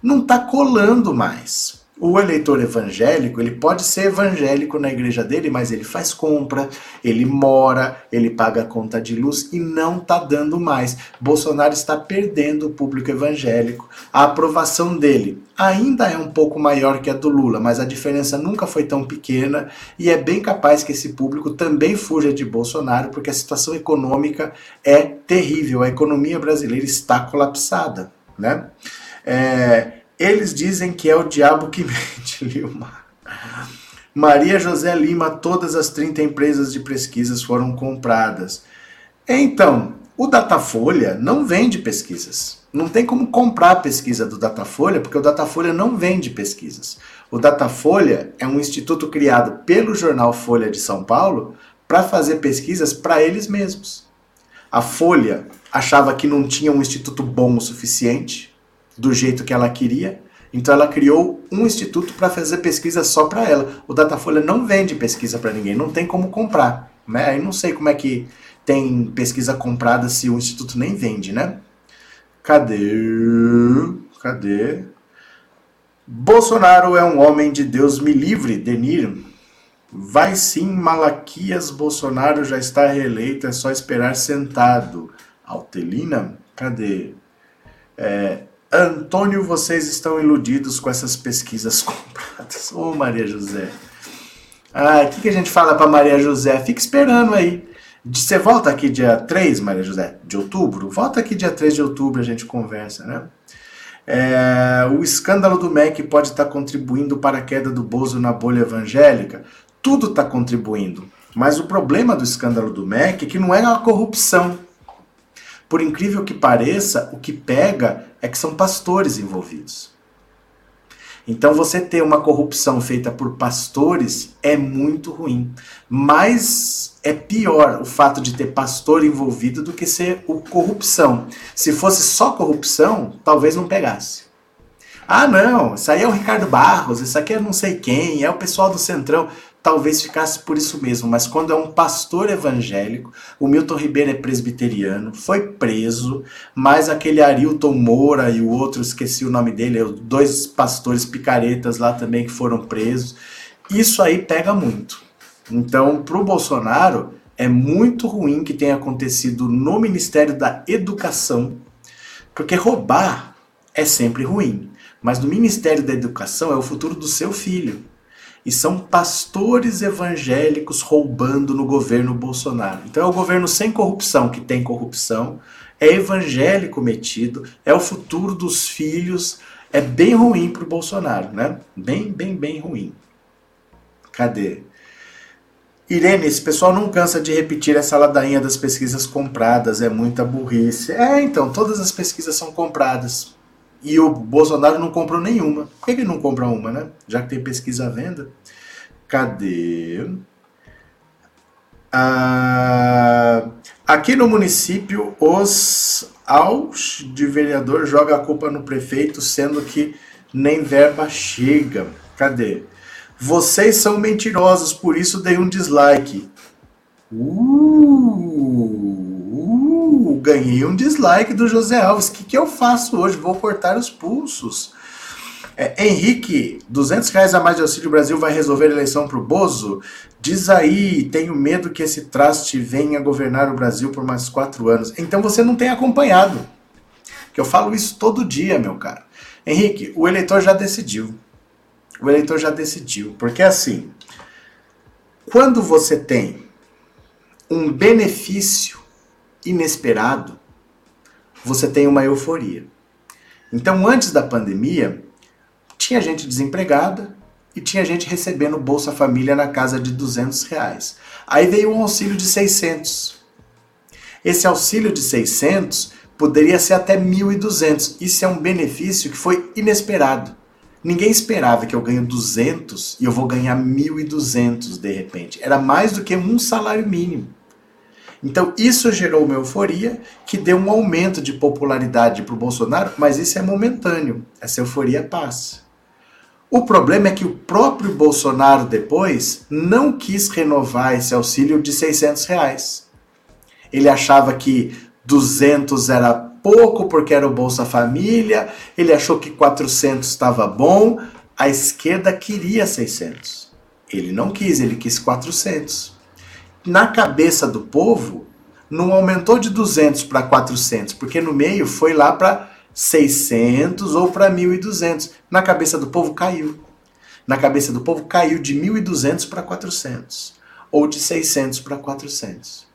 não tá colando mais. O eleitor evangélico, ele pode ser evangélico na igreja dele, mas ele faz compra, ele mora, ele paga a conta de luz e não está dando mais. Bolsonaro está perdendo o público evangélico. A aprovação dele ainda é um pouco maior que a do Lula, mas a diferença nunca foi tão pequena e é bem capaz que esse público também fuja de Bolsonaro, porque a situação econômica é terrível. A economia brasileira está colapsada, né? É, eles dizem que é o diabo que [laughs] mente, Lilma. Maria José Lima, todas as 30 empresas de pesquisas foram compradas. Então, o Datafolha não vende pesquisas. Não tem como comprar a pesquisa do Datafolha, porque o Datafolha não vende pesquisas. O Datafolha é um instituto criado pelo jornal Folha de São Paulo para fazer pesquisas para eles mesmos. A Folha achava que não tinha um instituto bom o suficiente, do jeito que ela queria. Então ela criou um instituto para fazer pesquisa só para ela. O Datafolha não vende pesquisa para ninguém, não tem como comprar. Né? Aí não sei como é que tem pesquisa comprada se o instituto nem vende, né? Cadê? Cadê? Bolsonaro é um homem de Deus me livre, Denir. Vai sim, Malaquias Bolsonaro já está reeleito, é só esperar sentado. Altelina? Cadê? É, Antônio, vocês estão iludidos com essas pesquisas [laughs] compradas. Ô, oh, Maria José. Ah, o que, que a gente fala para Maria José? Fica esperando aí. Você volta aqui dia 3, Maria José, de outubro? Volta aqui dia 3 de outubro, a gente conversa, né? É, o escândalo do MEC pode estar contribuindo para a queda do Bozo na bolha evangélica? Tudo está contribuindo. Mas o problema do escândalo do MEC é que não é a corrupção. Por incrível que pareça, o que pega é que são pastores envolvidos. Então você ter uma corrupção feita por pastores é muito ruim. Mas é pior o fato de ter pastor envolvido do que ser o corrupção. Se fosse só corrupção, talvez não pegasse. Ah, não, isso aí é o Ricardo Barros, isso aqui é não sei quem, é o pessoal do Centrão talvez ficasse por isso mesmo, mas quando é um pastor evangélico, o Milton Ribeiro é presbiteriano, foi preso, mas aquele Arilton Moura e o outro, esqueci o nome dele, dois pastores picaretas lá também que foram presos. Isso aí pega muito. Então, para o Bolsonaro, é muito ruim que tenha acontecido no Ministério da Educação, porque roubar é sempre ruim, mas no Ministério da Educação é o futuro do seu filho e são pastores evangélicos roubando no governo Bolsonaro. Então é o governo sem corrupção que tem corrupção, é evangélico metido, é o futuro dos filhos, é bem ruim para o Bolsonaro, né? Bem, bem, bem ruim. Cadê? Irene, esse pessoal não cansa de repetir essa ladainha das pesquisas compradas, é muita burrice. É, então, todas as pesquisas são compradas. E o Bolsonaro não comprou nenhuma. Por que ele não compra uma, né? Já que tem pesquisa à venda. Cadê? Ah, Aqui no município, os aos de vereador joga a culpa no prefeito, sendo que nem verba chega. Cadê? Vocês são mentirosos, por isso dei um dislike. Uh, ganhei um dislike do José Alves. O que, que eu faço hoje? Vou cortar os pulsos. É, Henrique, 200 reais a mais de Auxílio Brasil vai resolver a eleição para o Bozo? Diz aí, tenho medo que esse traste venha governar o Brasil por mais quatro anos. Então você não tem acompanhado. Que eu falo isso todo dia, meu cara. Henrique, o eleitor já decidiu. O eleitor já decidiu. Porque assim, quando você tem um benefício inesperado, você tem uma euforia. Então, antes da pandemia, tinha gente desempregada e tinha gente recebendo Bolsa Família na casa de 200 reais. Aí veio um auxílio de 600. Esse auxílio de 600 poderia ser até 1.200. Isso é um benefício que foi inesperado. Ninguém esperava que eu ganho 200 e eu vou ganhar 1.200 de repente. Era mais do que um salário mínimo. Então isso gerou uma euforia que deu um aumento de popularidade para o Bolsonaro, mas isso é momentâneo. Essa euforia passa. O problema é que o próprio Bolsonaro depois não quis renovar esse auxílio de 600 reais. Ele achava que 200 era pouco porque era o Bolsa Família, ele achou que 400 estava bom, a esquerda queria 600. Ele não quis, ele quis 400. Na cabeça do povo, não aumentou de 200 para 400, porque no meio foi lá para 600 ou para 1.200. Na cabeça do povo caiu. Na cabeça do povo caiu de 1.200 para 400 ou de 600 para 400.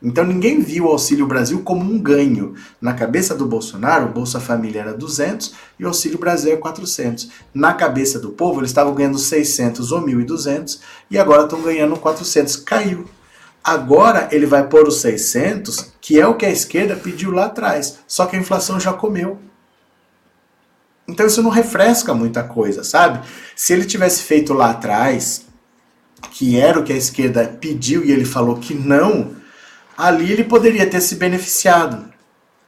Então ninguém viu o Auxílio Brasil como um ganho. Na cabeça do Bolsonaro, o Bolsa Família era 200 e o Auxílio Brasil é 400. Na cabeça do povo, eles estavam ganhando 600 ou 1.200 e agora estão ganhando 400. Caiu. Agora ele vai pôr os 600, que é o que a esquerda pediu lá atrás. Só que a inflação já comeu. Então isso não refresca muita coisa, sabe? Se ele tivesse feito lá atrás, que era o que a esquerda pediu e ele falou que não, ali ele poderia ter se beneficiado.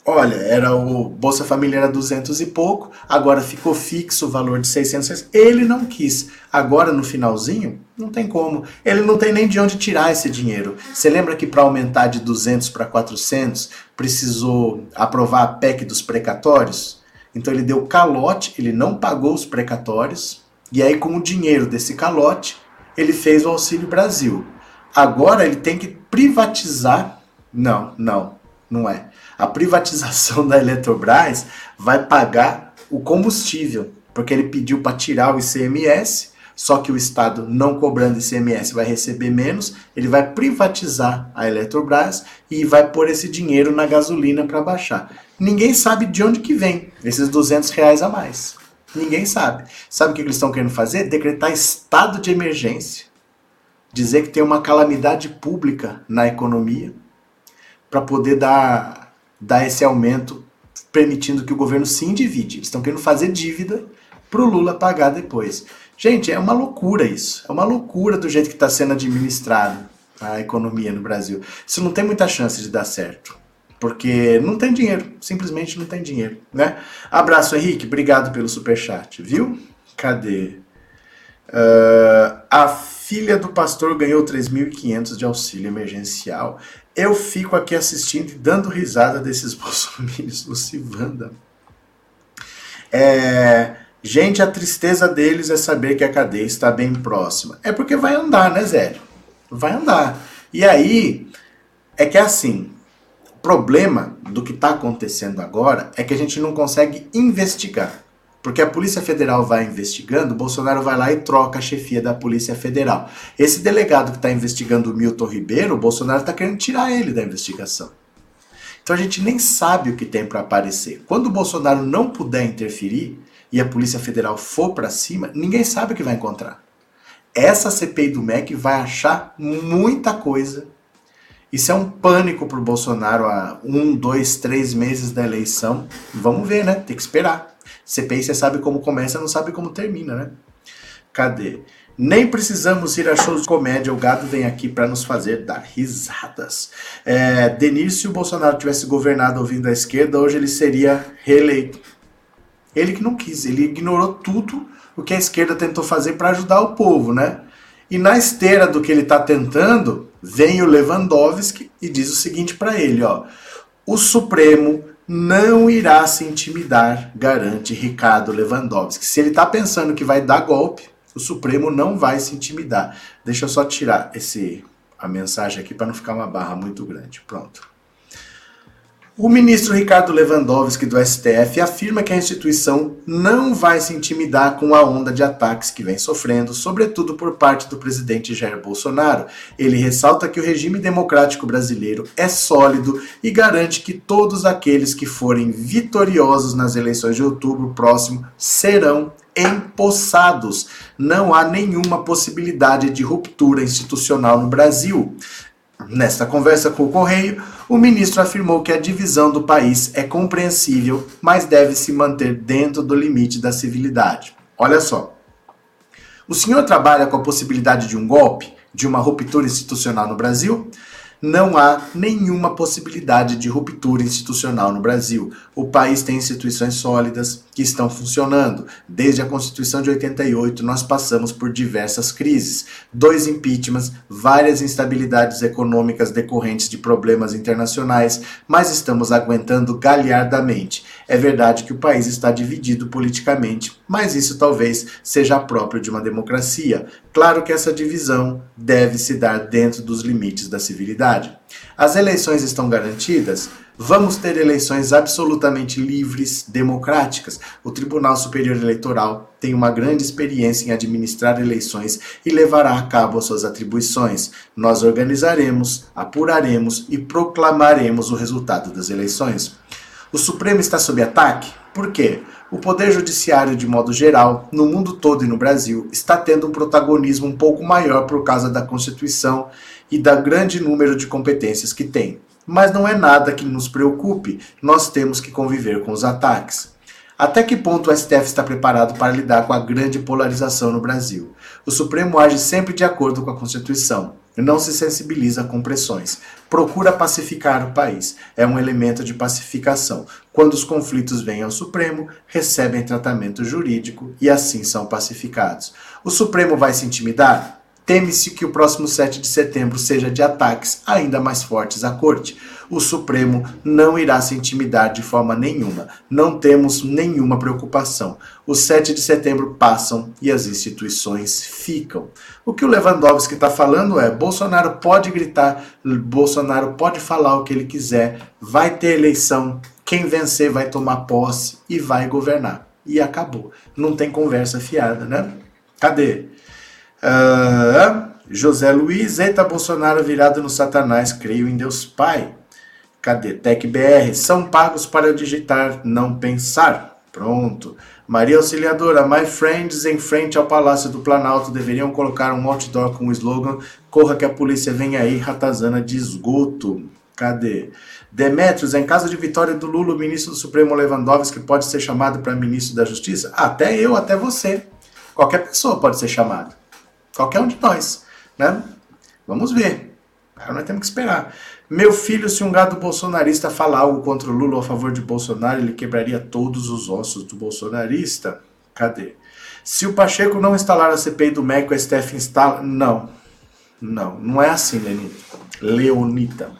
Olha, era o Bolsa Família era 200 e pouco, agora ficou fixo o valor de 600 reais. Ele não quis. Agora, no finalzinho, não tem como. Ele não tem nem de onde tirar esse dinheiro. Você lembra que para aumentar de 200 para 400, precisou aprovar a PEC dos precatórios? Então ele deu calote, ele não pagou os precatórios, e aí com o dinheiro desse calote, ele fez o Auxílio Brasil. Agora ele tem que privatizar. Não, não, não é a privatização da Eletrobras vai pagar o combustível, porque ele pediu para tirar o ICMS, só que o Estado não cobrando ICMS vai receber menos, ele vai privatizar a Eletrobras e vai pôr esse dinheiro na gasolina para baixar. Ninguém sabe de onde que vem esses 200 reais a mais. Ninguém sabe. Sabe o que eles estão querendo fazer? Decretar estado de emergência. Dizer que tem uma calamidade pública na economia para poder dar dar esse aumento, permitindo que o governo se endivide. Eles estão querendo fazer dívida para o Lula pagar depois. Gente, é uma loucura isso. É uma loucura do jeito que está sendo administrado a economia no Brasil. Isso não tem muita chance de dar certo. Porque não tem dinheiro, simplesmente não tem dinheiro, né? Abraço, Henrique, obrigado pelo superchat, viu? Cadê? Uh, a filha do pastor ganhou 3.500 de auxílio emergencial eu fico aqui assistindo e dando risada desses [laughs] bolsominions, Lucivanda. É, gente, a tristeza deles é saber que a cadeia está bem próxima. É porque vai andar, né, Zélio? Vai andar. E aí, é que é assim, o problema do que está acontecendo agora é que a gente não consegue investigar. Porque a Polícia Federal vai investigando, Bolsonaro vai lá e troca a chefia da Polícia Federal. Esse delegado que está investigando o Milton Ribeiro, o Bolsonaro está querendo tirar ele da investigação. Então a gente nem sabe o que tem para aparecer. Quando o Bolsonaro não puder interferir e a Polícia Federal for para cima, ninguém sabe o que vai encontrar. Essa CPI do MEC vai achar muita coisa. Isso é um pânico para o Bolsonaro há um, dois, três meses da eleição. Vamos ver, né? Tem que esperar. CPI você sabe como começa, não sabe como termina, né? Cadê? Nem precisamos ir a shows de comédia, o gado vem aqui para nos fazer dar risadas. É, se o Bolsonaro tivesse governado ouvindo a esquerda, hoje ele seria reeleito. Ele que não quis, ele ignorou tudo o que a esquerda tentou fazer para ajudar o povo, né? E na esteira do que ele está tentando, vem o Lewandowski e diz o seguinte para ele, ó: o Supremo não irá se intimidar, garante Ricardo Lewandowski. Se ele está pensando que vai dar golpe, o Supremo não vai se intimidar. Deixa eu só tirar esse a mensagem aqui para não ficar uma barra muito grande. Pronto. O ministro Ricardo Lewandowski do STF afirma que a instituição não vai se intimidar com a onda de ataques que vem sofrendo, sobretudo por parte do presidente Jair Bolsonaro. Ele ressalta que o regime democrático brasileiro é sólido e garante que todos aqueles que forem vitoriosos nas eleições de outubro próximo serão empossados. Não há nenhuma possibilidade de ruptura institucional no Brasil. Nesta conversa com o Correio, o ministro afirmou que a divisão do país é compreensível, mas deve se manter dentro do limite da civilidade. Olha só. O senhor trabalha com a possibilidade de um golpe, de uma ruptura institucional no Brasil? não há nenhuma possibilidade de ruptura institucional no Brasil. O país tem instituições sólidas que estão funcionando. Desde a Constituição de 88, nós passamos por diversas crises, dois impeachments, várias instabilidades econômicas decorrentes de problemas internacionais, mas estamos aguentando galhardamente. É verdade que o país está dividido politicamente, mas isso talvez seja próprio de uma democracia. Claro que essa divisão deve se dar dentro dos limites da civilidade. As eleições estão garantidas? Vamos ter eleições absolutamente livres, democráticas. O Tribunal Superior Eleitoral tem uma grande experiência em administrar eleições e levará a cabo as suas atribuições. Nós organizaremos, apuraremos e proclamaremos o resultado das eleições. O Supremo está sob ataque? Por quê? o Poder Judiciário, de modo geral, no mundo todo e no Brasil, está tendo um protagonismo um pouco maior por causa da Constituição e da grande número de competências que tem. Mas não é nada que nos preocupe, nós temos que conviver com os ataques. Até que ponto o STF está preparado para lidar com a grande polarização no Brasil? O Supremo age sempre de acordo com a Constituição não se sensibiliza com pressões. Procura pacificar o país. É um elemento de pacificação. Quando os conflitos vêm ao Supremo, recebem tratamento jurídico e assim são pacificados. O Supremo vai se intimidar? Teme-se que o próximo 7 de setembro seja de ataques ainda mais fortes à corte. O Supremo não irá se intimidar de forma nenhuma. Não temos nenhuma preocupação. Os 7 de setembro passam e as instituições ficam. O que o Lewandowski está falando é: Bolsonaro pode gritar, Bolsonaro pode falar o que ele quiser, vai ter eleição, quem vencer vai tomar posse e vai governar. E acabou. Não tem conversa fiada, né? Cadê? Uh, José Luiz, eita Bolsonaro virado no Satanás, creio em Deus Pai. Cadê? TecBR, são pagos para digitar, não pensar. Pronto. Maria Auxiliadora, my friends em frente ao Palácio do Planalto deveriam colocar um outdoor com o slogan Corra que a polícia vem aí, ratazana de esgoto. Cadê? Demetrios, em caso de vitória do Lula, o ministro do Supremo Lewandowski pode ser chamado para ministro da Justiça? Até eu, até você. Qualquer pessoa pode ser chamado. Qualquer um de nós, né? Vamos ver. Agora nós temos que esperar. Meu filho, se um gado bolsonarista falar algo contra o Lula ou a favor de Bolsonaro, ele quebraria todos os ossos do bolsonarista? Cadê? Se o Pacheco não instalar a CPI do MEC, o STF instala. Não. Não, não é assim, Lenita. Leonita.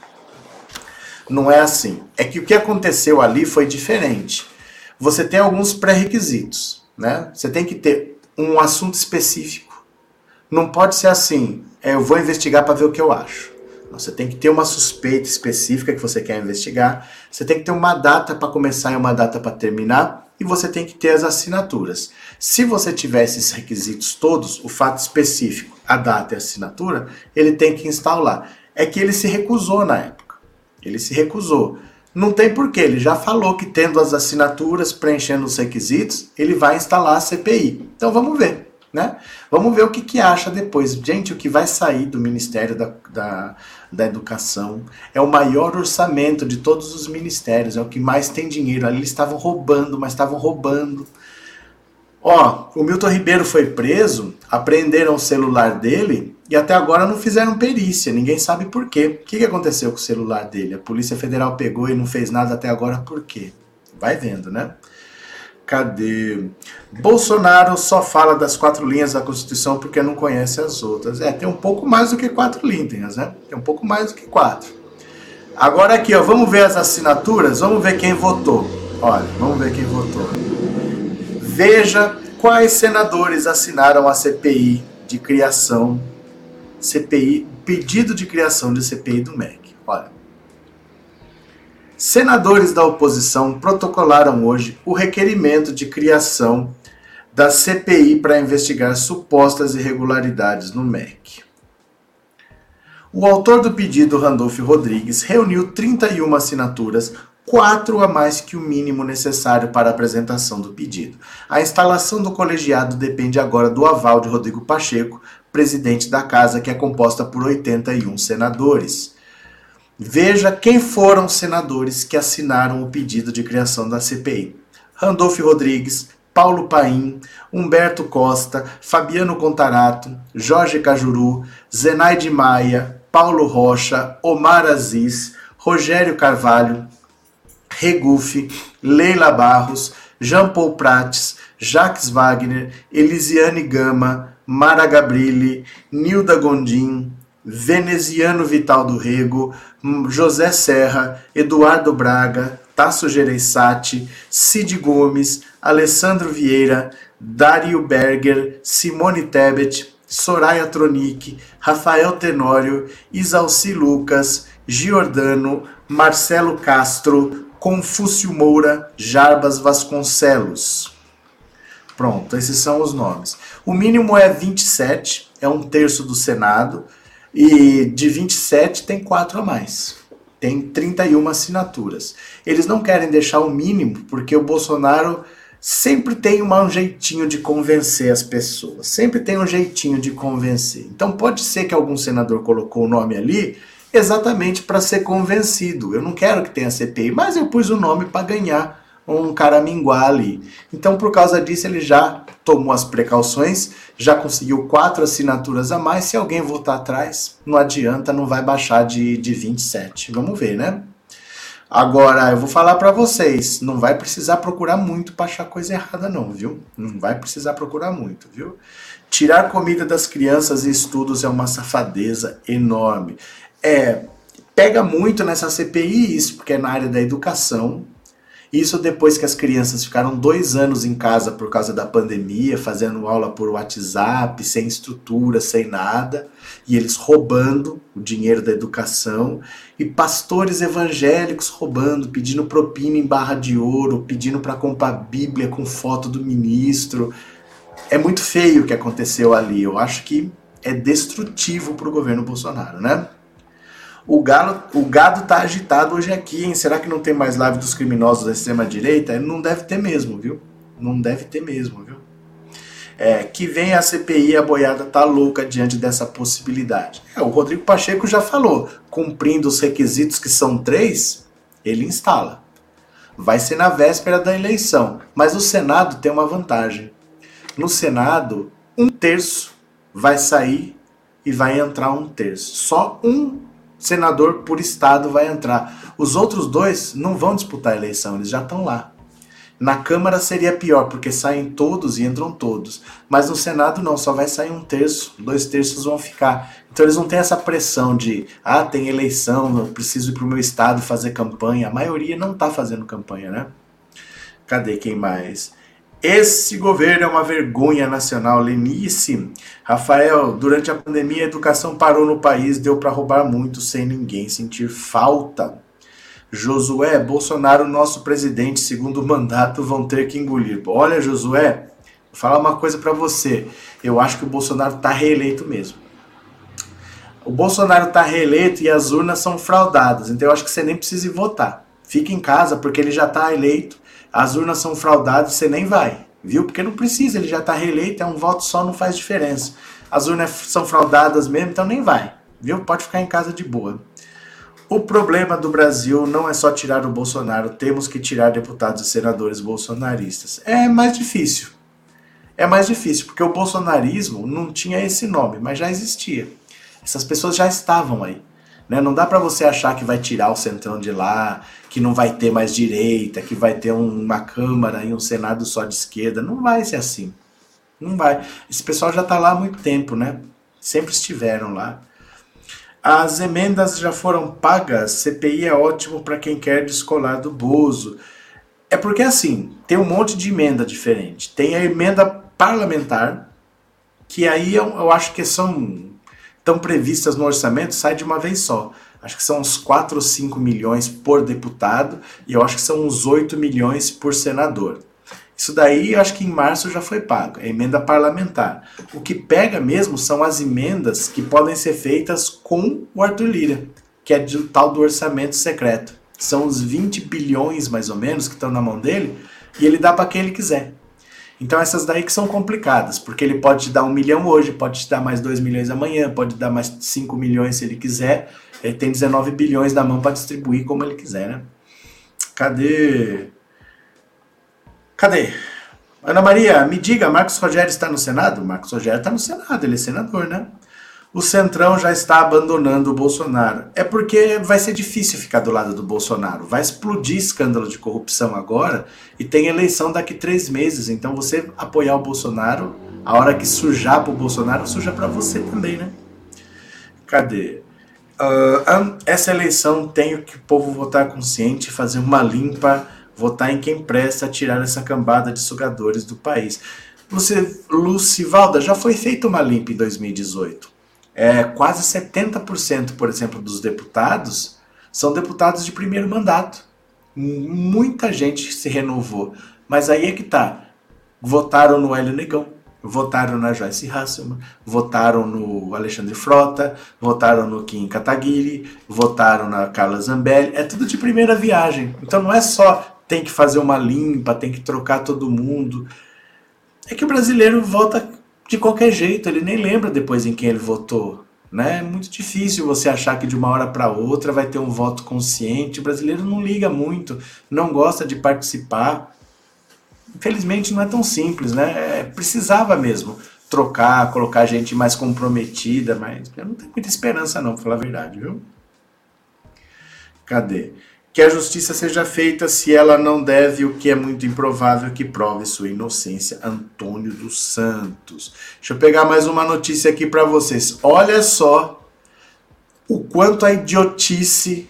Não é assim. É que o que aconteceu ali foi diferente. Você tem alguns pré-requisitos, né? Você tem que ter um assunto específico não pode ser assim, é, eu vou investigar para ver o que eu acho. Você tem que ter uma suspeita específica que você quer investigar, você tem que ter uma data para começar e uma data para terminar, e você tem que ter as assinaturas. Se você tiver esses requisitos todos, o fato específico, a data e a assinatura, ele tem que instalar. É que ele se recusou na época. Ele se recusou. Não tem porquê, ele já falou que tendo as assinaturas, preenchendo os requisitos, ele vai instalar a CPI. Então vamos ver né? Vamos ver o que, que acha depois. Gente, o que vai sair do Ministério da, da, da Educação é o maior orçamento de todos os ministérios, é o que mais tem dinheiro. Ali eles estavam roubando, mas estavam roubando. Ó, o Milton Ribeiro foi preso, Apreenderam o celular dele e até agora não fizeram perícia, ninguém sabe por quê. O que aconteceu com o celular dele? A Polícia Federal pegou e não fez nada até agora, por quê? Vai vendo, né? Cadê? Bolsonaro só fala das quatro linhas da Constituição porque não conhece as outras. É, tem um pouco mais do que quatro linhas, né? Tem um pouco mais do que quatro. Agora aqui, ó, vamos ver as assinaturas, vamos ver quem votou. Olha, vamos ver quem votou. Veja quais senadores assinaram a CPI de criação, CPI, pedido de criação de CPI do MEC. Olha. Senadores da oposição protocolaram hoje o requerimento de criação da CPI para investigar supostas irregularidades no MEC. O autor do pedido, Randolph Rodrigues, reuniu 31 assinaturas, quatro a mais que o mínimo necessário para a apresentação do pedido. A instalação do colegiado depende agora do aval de Rodrigo Pacheco, presidente da casa, que é composta por 81 senadores. Veja quem foram os senadores que assinaram o pedido de criação da CPI. Randolph Rodrigues, Paulo Paim, Humberto Costa, Fabiano Contarato, Jorge Cajuru, Zenaide Maia, Paulo Rocha, Omar Aziz, Rogério Carvalho, Regufe, Leila Barros, Jean Paul Prates, Jacques Wagner, Elisiane Gama, Mara Gabrilli, Nilda Gondim, Veneziano Vital do Rego, José Serra, Eduardo Braga, Tasso Gereissati, Cid Gomes, Alessandro Vieira, Dario Berger, Simone Tebet, Soraya Tronic, Rafael Tenório, Isalci Lucas, Giordano, Marcelo Castro, Confúcio Moura, Jarbas Vasconcelos. Pronto, esses são os nomes. O mínimo é 27, é um terço do Senado. E de 27 tem quatro a mais. Tem 31 assinaturas. Eles não querem deixar o mínimo porque o Bolsonaro sempre tem um jeitinho de convencer as pessoas. Sempre tem um jeitinho de convencer. Então pode ser que algum senador colocou o nome ali exatamente para ser convencido. Eu não quero que tenha CPI, mas eu pus o nome para ganhar um caraminguá ali. Então, por causa disso, ele já tomou as precauções, já conseguiu quatro assinaturas a mais. Se alguém voltar atrás, não adianta, não vai baixar de, de 27. Vamos ver, né? Agora, eu vou falar para vocês, não vai precisar procurar muito para achar coisa errada não, viu? Não vai precisar procurar muito, viu? Tirar comida das crianças e estudos é uma safadeza enorme. É, pega muito nessa CPI isso, porque é na área da educação, isso depois que as crianças ficaram dois anos em casa por causa da pandemia, fazendo aula por WhatsApp, sem estrutura, sem nada, e eles roubando o dinheiro da educação, e pastores evangélicos roubando, pedindo propina em barra de ouro, pedindo para comprar Bíblia com foto do ministro. É muito feio o que aconteceu ali. Eu acho que é destrutivo para o governo Bolsonaro, né? O, galo, o gado tá agitado hoje aqui, hein? Será que não tem mais live dos criminosos da extrema-direita? Não deve ter mesmo, viu? Não deve ter mesmo, viu? É, que vem a CPI, a boiada tá louca diante dessa possibilidade. É, o Rodrigo Pacheco já falou, cumprindo os requisitos que são três, ele instala. Vai ser na véspera da eleição, mas o Senado tem uma vantagem. No Senado, um terço vai sair e vai entrar um terço. Só um senador por estado vai entrar. Os outros dois não vão disputar a eleição, eles já estão lá. Na Câmara seria pior, porque saem todos e entram todos. Mas no Senado não, só vai sair um terço, dois terços vão ficar. Então eles não têm essa pressão de, ah, tem eleição, eu preciso ir para o meu estado fazer campanha. A maioria não está fazendo campanha, né? Cadê quem mais? Esse governo é uma vergonha nacional, Lenice. Rafael, durante a pandemia a educação parou no país, deu para roubar muito sem ninguém sentir falta. Josué, Bolsonaro, nosso presidente, segundo mandato, vão ter que engolir. Olha, Josué, vou falar uma coisa para você. Eu acho que o Bolsonaro está reeleito mesmo. O Bolsonaro está reeleito e as urnas são fraudadas, então eu acho que você nem precisa votar. Fique em casa, porque ele já está eleito as urnas são fraudadas, você nem vai, viu? Porque não precisa, ele já está reeleito, é um voto só, não faz diferença. As urnas são fraudadas mesmo, então nem vai, viu? Pode ficar em casa de boa. O problema do Brasil não é só tirar o Bolsonaro, temos que tirar deputados e senadores bolsonaristas. É mais difícil. é mais difícil, porque o bolsonarismo não tinha esse nome, mas já existia. Essas pessoas já estavam aí. Né? Não dá para você achar que vai tirar o centrão de lá, que não vai ter mais direita, que vai ter uma Câmara e um Senado só de esquerda. Não vai ser assim. Não vai. Esse pessoal já está lá há muito tempo, né? Sempre estiveram lá. As emendas já foram pagas. CPI é ótimo para quem quer descolar do Bozo. É porque assim, tem um monte de emenda diferente. Tem a emenda parlamentar, que aí eu, eu acho que são estão previstas no orçamento, sai de uma vez só. Acho que são uns 4 ou 5 milhões por deputado e eu acho que são uns 8 milhões por senador. Isso daí, acho que em março já foi pago, é emenda parlamentar. O que pega mesmo são as emendas que podem ser feitas com o Arthur Lira, que é de tal do orçamento secreto. São os 20 bilhões, mais ou menos, que estão na mão dele, e ele dá para quem ele quiser. Então essas daí que são complicadas, porque ele pode te dar um milhão hoje, pode te dar mais dois milhões amanhã, pode dar mais 5 milhões se ele quiser. Ele tem 19 bilhões na mão para distribuir como ele quiser, né? Cadê? Cadê? Ana Maria, me diga, Marcos Rogério está no Senado? Marcos Rogério está no Senado, ele é senador, né? O Centrão já está abandonando o Bolsonaro. É porque vai ser difícil ficar do lado do Bolsonaro. Vai explodir escândalo de corrupção agora e tem eleição daqui três meses. Então você apoiar o Bolsonaro, a hora que sujar para o Bolsonaro, suja para você também, né? Cadê? Uh, essa eleição tem que o povo votar consciente, fazer uma limpa, votar em quem presta, tirar essa cambada de sugadores do país. Você, Lucivalda, já foi feita uma limpa em 2018 é, quase 70%, por exemplo, dos deputados são deputados de primeiro mandato. Muita gente se renovou. Mas aí é que tá. Votaram no Hélio Negão, votaram na Joyce Hasselman, votaram no Alexandre Frota, votaram no Kim Kataguiri, votaram na Carla Zambelli. É tudo de primeira viagem. Então não é só tem que fazer uma limpa, tem que trocar todo mundo. É que o brasileiro vota de qualquer jeito, ele nem lembra depois em quem ele votou. Né? É muito difícil você achar que de uma hora para outra vai ter um voto consciente. O brasileiro não liga muito, não gosta de participar. Infelizmente não é tão simples, né? É, precisava mesmo trocar, colocar gente mais comprometida, mas eu não tenho muita esperança não, pra falar a verdade, viu? Cadê? Que a justiça seja feita se ela não deve, o que é muito improvável que prove sua inocência. Antônio dos Santos. Deixa eu pegar mais uma notícia aqui para vocês. Olha só o quanto a idiotice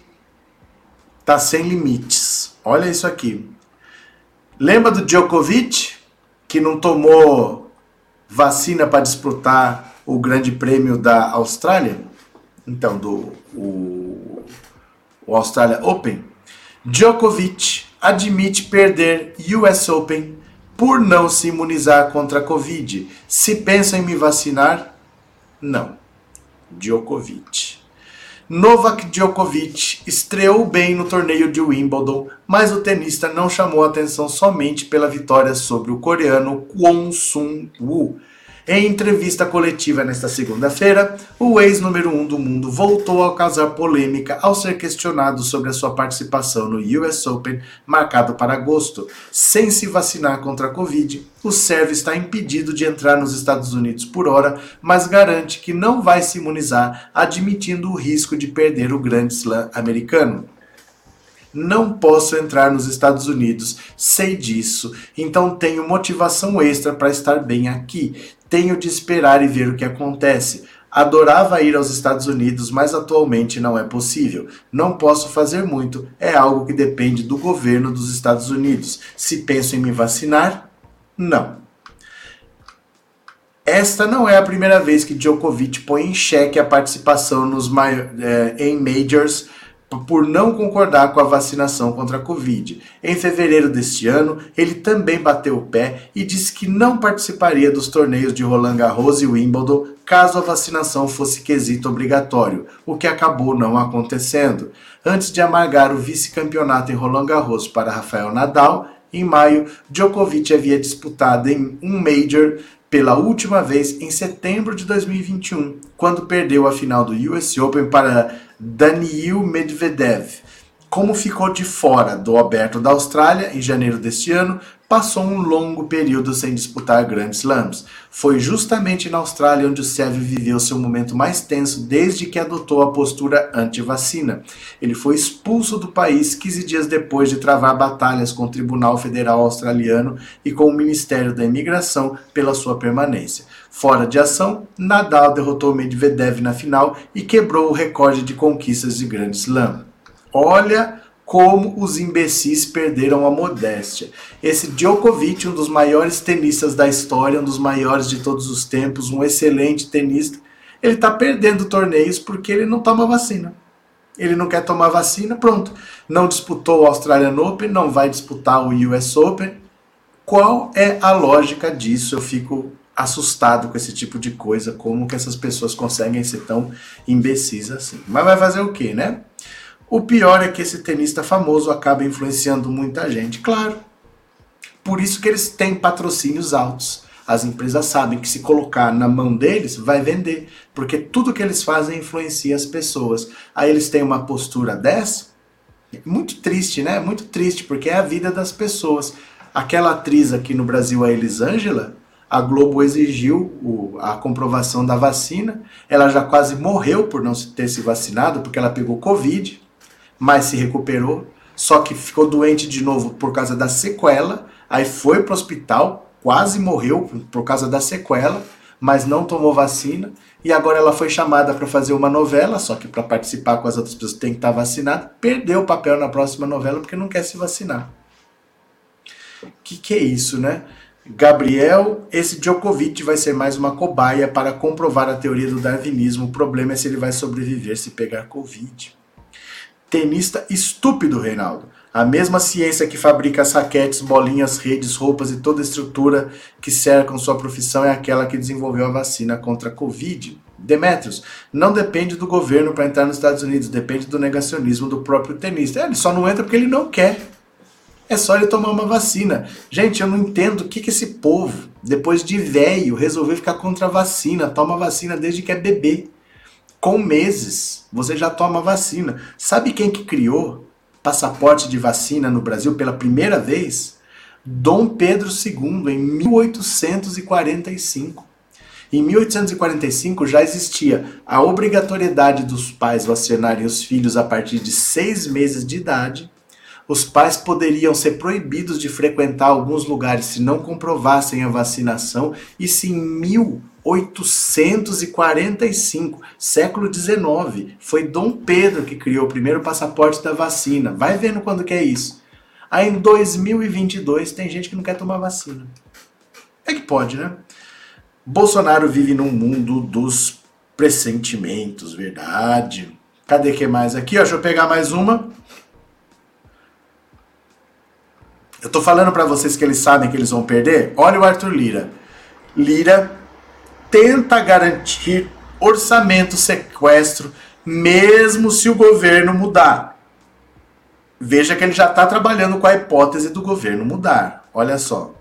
tá sem limites. Olha isso aqui. Lembra do Djokovic que não tomou vacina para disputar o Grande Prêmio da Austrália? Então, do o, o Australia Open. Djokovic admite perder US Open por não se imunizar contra a Covid. Se pensa em me vacinar? Não. Djokovic. Novak Djokovic estreou bem no torneio de Wimbledon, mas o tenista não chamou atenção somente pela vitória sobre o coreano Kwon Sung Woo em entrevista coletiva nesta segunda-feira, o ex-número 1 um do mundo voltou a causar polêmica ao ser questionado sobre a sua participação no US Open, marcado para agosto. Sem se vacinar contra a Covid, o sérvio está impedido de entrar nos Estados Unidos por hora, mas garante que não vai se imunizar, admitindo o risco de perder o Grand Slam americano não posso entrar nos Estados Unidos, sei disso, então tenho motivação extra para estar bem aqui. Tenho de esperar e ver o que acontece. Adorava ir aos Estados Unidos, mas atualmente não é possível. Não posso fazer muito, é algo que depende do governo dos Estados Unidos. Se penso em me vacinar, não. Esta não é a primeira vez que Djokovic põe em xeque a participação nos, eh, em majors por não concordar com a vacinação contra a Covid. Em fevereiro deste ano, ele também bateu o pé e disse que não participaria dos torneios de Roland Garros e Wimbledon caso a vacinação fosse quesito obrigatório, o que acabou não acontecendo. Antes de amargar o vice-campeonato em Roland Garros para Rafael Nadal, em maio, Djokovic havia disputado em um Major pela última vez em setembro de 2021, quando perdeu a final do US Open para Daniil Medvedev. Como ficou de fora do Aberto da Austrália em janeiro deste ano, passou um longo período sem disputar grandes slams. Foi justamente na Austrália onde o Sérvio viveu seu momento mais tenso desde que adotou a postura anti-vacina. Ele foi expulso do país 15 dias depois de travar batalhas com o Tribunal Federal Australiano e com o Ministério da Imigração pela sua permanência. Fora de ação, Nadal derrotou Medvedev na final e quebrou o recorde de conquistas de Grand Slam. Olha como os imbecis perderam a modéstia. Esse Djokovic, um dos maiores tenistas da história, um dos maiores de todos os tempos, um excelente tenista, ele está perdendo torneios porque ele não toma vacina. Ele não quer tomar vacina, pronto. Não disputou o Australian Open, não vai disputar o US Open. Qual é a lógica disso? Eu fico assustado com esse tipo de coisa, como que essas pessoas conseguem ser tão imbecis assim. Mas vai fazer o quê, né? O pior é que esse tenista famoso acaba influenciando muita gente, claro. Por isso que eles têm patrocínios altos. As empresas sabem que se colocar na mão deles, vai vender, porque tudo que eles fazem influencia as pessoas. Aí eles têm uma postura dessa, muito triste, né? Muito triste, porque é a vida das pessoas. Aquela atriz aqui no Brasil, a Elisângela, a Globo exigiu a comprovação da vacina. Ela já quase morreu por não ter se vacinado, porque ela pegou Covid mas se recuperou, só que ficou doente de novo por causa da sequela, aí foi para o hospital, quase morreu por causa da sequela, mas não tomou vacina, e agora ela foi chamada para fazer uma novela, só que para participar com as outras pessoas tem que estar tá vacinado, perdeu o papel na próxima novela porque não quer se vacinar. Que que é isso, né? Gabriel, esse Djokovic vai ser mais uma cobaia para comprovar a teoria do darwinismo. O problema é se ele vai sobreviver se pegar Covid. Tenista estúpido, Reinaldo. A mesma ciência que fabrica as raquetes, bolinhas, redes, roupas e toda estrutura que cercam sua profissão é aquela que desenvolveu a vacina contra a Covid. Demetrios, não depende do governo para entrar nos Estados Unidos, depende do negacionismo do próprio tenista. É, ele só não entra porque ele não quer. É só ele tomar uma vacina. Gente, eu não entendo o que, que esse povo, depois de velho, resolveu ficar contra a vacina. Toma vacina desde que é bebê com meses você já toma vacina. Sabe quem que criou passaporte de vacina no Brasil pela primeira vez? Dom Pedro II, em 1845. Em 1845 já existia a obrigatoriedade dos pais vacinarem os filhos a partir de seis meses de idade. Os pais poderiam ser proibidos de frequentar alguns lugares se não comprovassem a vacinação. E se em 1845, século XIX, foi Dom Pedro que criou o primeiro passaporte da vacina. Vai vendo quando que é isso. Aí em 2022 tem gente que não quer tomar vacina. É que pode, né? Bolsonaro vive num mundo dos pressentimentos, verdade. Cadê que mais aqui? Ó, deixa eu pegar mais uma. Eu tô falando para vocês que eles sabem que eles vão perder. Olha o Arthur Lira. Lira tenta garantir orçamento sequestro, mesmo se o governo mudar. Veja que ele já está trabalhando com a hipótese do governo mudar. Olha só.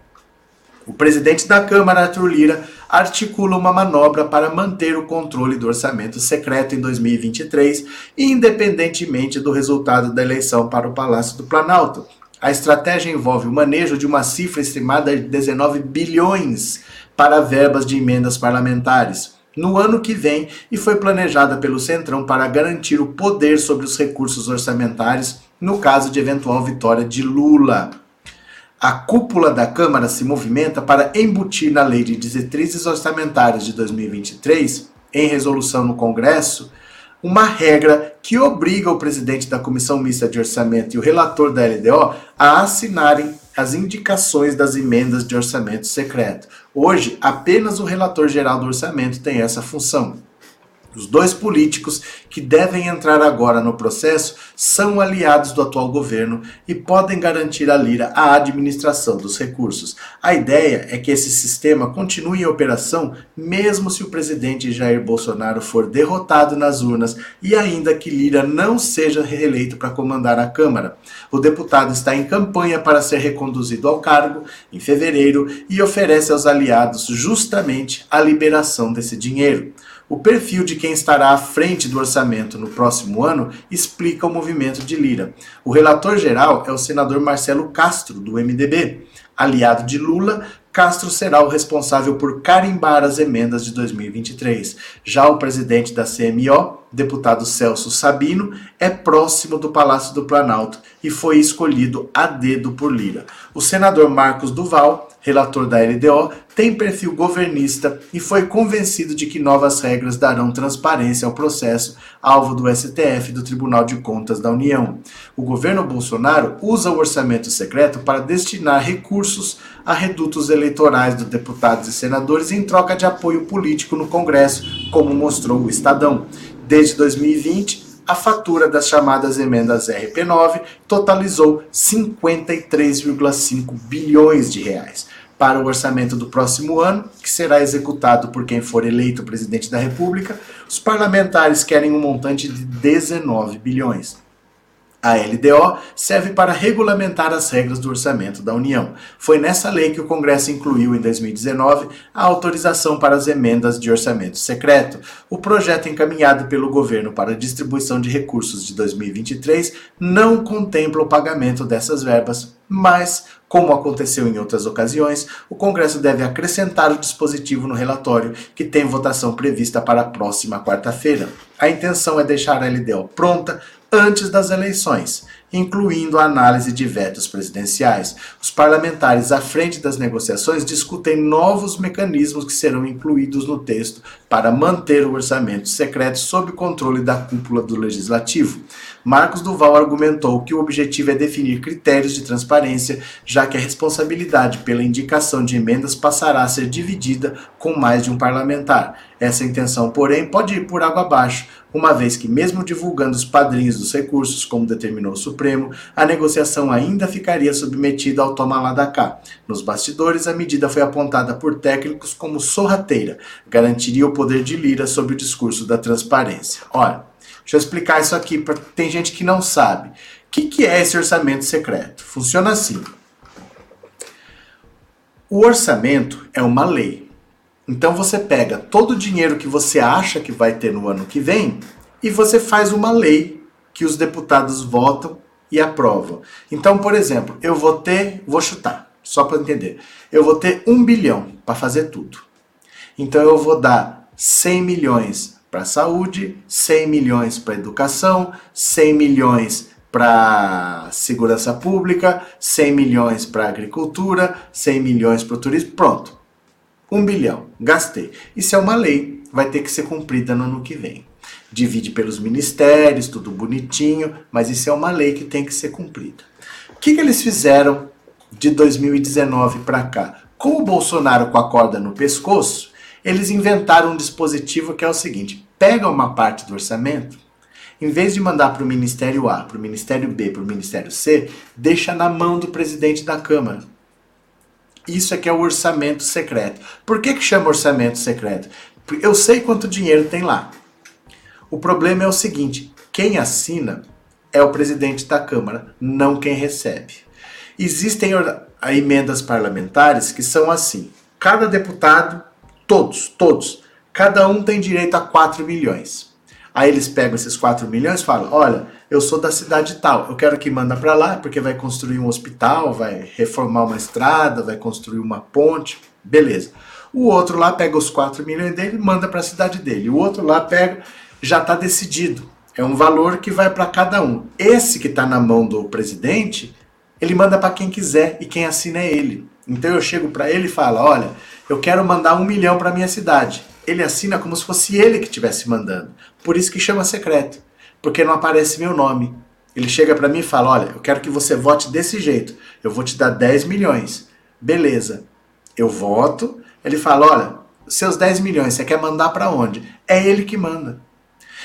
O presidente da Câmara, Arthur Lira, articula uma manobra para manter o controle do orçamento secreto em 2023, independentemente do resultado da eleição para o Palácio do Planalto. A estratégia envolve o manejo de uma cifra estimada de 19 bilhões para verbas de emendas parlamentares no ano que vem e foi planejada pelo Centrão para garantir o poder sobre os recursos orçamentários no caso de eventual vitória de Lula. A cúpula da Câmara se movimenta para embutir na Lei de Diretrizes Orçamentárias de 2023, em resolução no Congresso, uma regra que obriga o presidente da Comissão Mista de Orçamento e o relator da LDO a assinarem as indicações das emendas de orçamento secreto. Hoje, apenas o relator geral do orçamento tem essa função. Os dois políticos que devem entrar agora no processo são aliados do atual governo e podem garantir a Lira a administração dos recursos. A ideia é que esse sistema continue em operação mesmo se o presidente Jair Bolsonaro for derrotado nas urnas e ainda que Lira não seja reeleito para comandar a Câmara. O deputado está em campanha para ser reconduzido ao cargo em fevereiro e oferece aos aliados justamente a liberação desse dinheiro. O perfil de quem estará à frente do orçamento no próximo ano explica o movimento de Lira. O relator geral é o senador Marcelo Castro, do MDB. Aliado de Lula, Castro será o responsável por carimbar as emendas de 2023. Já o presidente da CMO, deputado Celso Sabino, é próximo do Palácio do Planalto e foi escolhido a dedo por Lira. O senador Marcos Duval, relator da LDO, tem perfil governista e foi convencido de que novas regras darão transparência ao processo, alvo do STF do Tribunal de Contas da União. O governo Bolsonaro usa o orçamento secreto para destinar recursos a redutos eleitorais dos deputados e senadores em troca de apoio político no Congresso, como mostrou o Estadão. Desde 2020, a fatura das chamadas emendas RP9 totalizou 53,5 bilhões de reais. Para o orçamento do próximo ano, que será executado por quem for eleito presidente da República, os parlamentares querem um montante de 19 bilhões. A LDO serve para regulamentar as regras do orçamento da União. Foi nessa lei que o Congresso incluiu em 2019 a autorização para as emendas de orçamento secreto. O projeto encaminhado pelo governo para a distribuição de recursos de 2023 não contempla o pagamento dessas verbas, mas como aconteceu em outras ocasiões, o Congresso deve acrescentar o dispositivo no relatório, que tem votação prevista para a próxima quarta-feira. A intenção é deixar a LDO pronta antes das eleições, incluindo a análise de vetos presidenciais. Os parlamentares à frente das negociações discutem novos mecanismos que serão incluídos no texto para manter o orçamento secreto sob controle da cúpula do legislativo. Marcos Duval argumentou que o objetivo é definir critérios de transparência, já que a responsabilidade pela indicação de emendas passará a ser dividida com mais de um parlamentar. Essa intenção, porém, pode ir por água abaixo, uma vez que, mesmo divulgando os padrinhos dos recursos, como determinou o Supremo, a negociação ainda ficaria submetida ao toma lá da cá. Nos bastidores, a medida foi apontada por técnicos como sorrateira, garantiria o poder de Lira sobre o discurso da transparência. Olha, deixa eu explicar isso aqui, porque tem gente que não sabe. O que, que é esse orçamento secreto? Funciona assim. O orçamento é uma lei então você pega todo o dinheiro que você acha que vai ter no ano que vem e você faz uma lei que os deputados votam e aprovam. Então, por exemplo, eu vou ter, vou chutar, só para entender, eu vou ter um bilhão para fazer tudo. Então eu vou dar 100 milhões para saúde, 100 milhões para educação, 100 milhões para segurança pública, 100 milhões para agricultura, 100 milhões para o turismo, pronto. Um bilhão, gastei. Isso é uma lei, vai ter que ser cumprida no ano que vem. Divide pelos ministérios, tudo bonitinho, mas isso é uma lei que tem que ser cumprida. O que, que eles fizeram de 2019 para cá? Com o Bolsonaro com a corda no pescoço, eles inventaram um dispositivo que é o seguinte: pega uma parte do orçamento, em vez de mandar para o Ministério A, para o Ministério B, para o Ministério C, deixa na mão do presidente da Câmara. Isso é que é o orçamento secreto. Por que, que chama orçamento secreto? Eu sei quanto dinheiro tem lá. O problema é o seguinte: quem assina é o presidente da Câmara, não quem recebe. Existem emendas parlamentares que são assim: cada deputado, todos, todos, cada um tem direito a 4 milhões. Aí eles pegam esses 4 milhões e falam: olha, eu sou da cidade tal, eu quero que manda para lá porque vai construir um hospital, vai reformar uma estrada, vai construir uma ponte, beleza. O outro lá pega os 4 milhões dele e manda para a cidade dele. O outro lá pega, já está decidido. É um valor que vai para cada um. Esse que está na mão do presidente, ele manda para quem quiser e quem assina é ele. Então eu chego para ele e falo: olha, eu quero mandar um milhão para minha cidade ele assina como se fosse ele que estivesse mandando. Por isso que chama secreto, porque não aparece meu nome. Ele chega para mim e fala: Olha, eu quero que você vote desse jeito. Eu vou te dar 10 milhões. Beleza. Eu voto. Ele fala: Olha, seus 10 milhões, você quer mandar para onde? É ele que manda.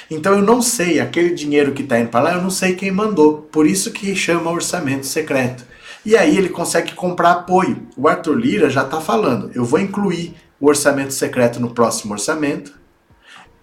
Então eu não sei, aquele dinheiro que está indo para lá, eu não sei quem mandou. Por isso que chama orçamento secreto. E aí ele consegue comprar apoio. O Arthur Lira já está falando: eu vou incluir o orçamento secreto no próximo orçamento.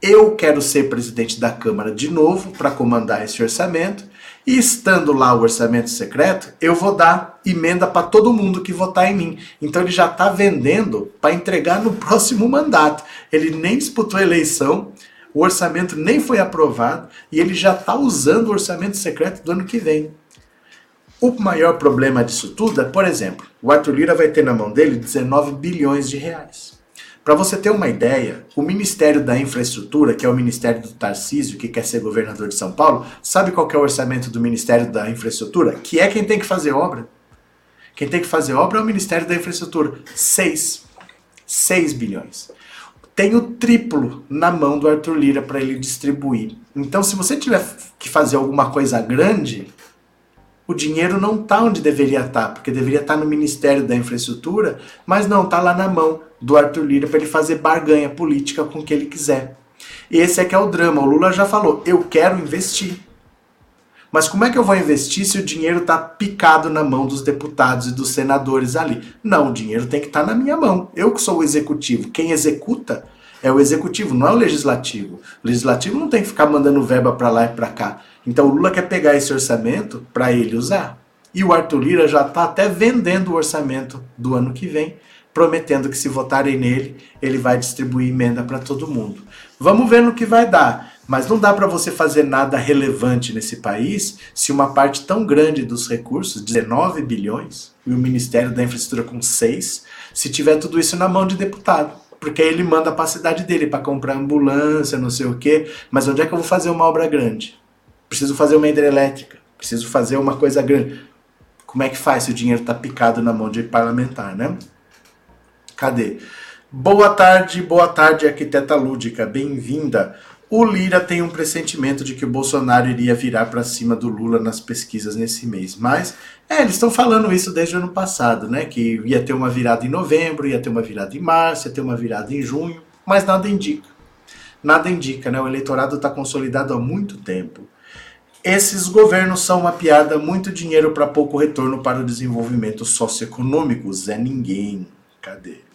Eu quero ser presidente da Câmara de novo para comandar esse orçamento E estando lá o orçamento secreto, eu vou dar emenda para todo mundo que votar em mim. Então ele já está vendendo para entregar no [laughs] próximo mandato. Ele nem disputou a eleição, o orçamento nem foi aprovado e ele já está usando o orçamento secreto do ano que vem. O maior problema disso tudo é, por exemplo, o Arthur Lira vai ter na mão dele 19 bilhões de reais. Para você ter uma ideia, o Ministério da Infraestrutura, que é o Ministério do Tarcísio, que quer ser governador de São Paulo, sabe qual é o orçamento do Ministério da Infraestrutura? Que é quem tem que fazer obra. Quem tem que fazer obra é o Ministério da Infraestrutura. 6. 6 bilhões tem o triplo na mão do Arthur Lira para ele distribuir. Então, se você tiver que fazer alguma coisa grande, o dinheiro não está onde deveria estar, tá, porque deveria estar tá no Ministério da Infraestrutura, mas não, está lá na mão do Arthur Lira para ele fazer barganha política com o que ele quiser. E esse é que é o drama. O Lula já falou: eu quero investir. Mas como é que eu vou investir se o dinheiro está picado na mão dos deputados e dos senadores ali? Não, o dinheiro tem que estar tá na minha mão. Eu que sou o executivo. Quem executa é o executivo, não é o legislativo. O legislativo não tem que ficar mandando verba para lá e para cá. Então o Lula quer pegar esse orçamento para ele usar. E o Arthur Lira já está até vendendo o orçamento do ano que vem, prometendo que se votarem nele, ele vai distribuir emenda para todo mundo. Vamos ver no que vai dar. Mas não dá para você fazer nada relevante nesse país se uma parte tão grande dos recursos, 19 bilhões, e o Ministério da Infraestrutura com 6, se tiver tudo isso na mão de deputado. Porque aí ele manda para a cidade dele para comprar ambulância, não sei o quê. Mas onde é que eu vou fazer uma obra grande? Preciso fazer uma hidrelétrica, preciso fazer uma coisa grande. Como é que faz se o dinheiro está picado na mão de parlamentar, né? Cadê? Boa tarde, boa tarde, arquiteta lúdica, bem-vinda. O Lira tem um pressentimento de que o Bolsonaro iria virar para cima do Lula nas pesquisas nesse mês. Mas, é, eles estão falando isso desde o ano passado, né? Que ia ter uma virada em novembro, ia ter uma virada em março, ia ter uma virada em junho, mas nada indica. Nada indica, né? O eleitorado está consolidado há muito tempo. Esses governos são uma piada, muito dinheiro para pouco retorno para o desenvolvimento socioeconômico. Zé Ninguém. Cadê?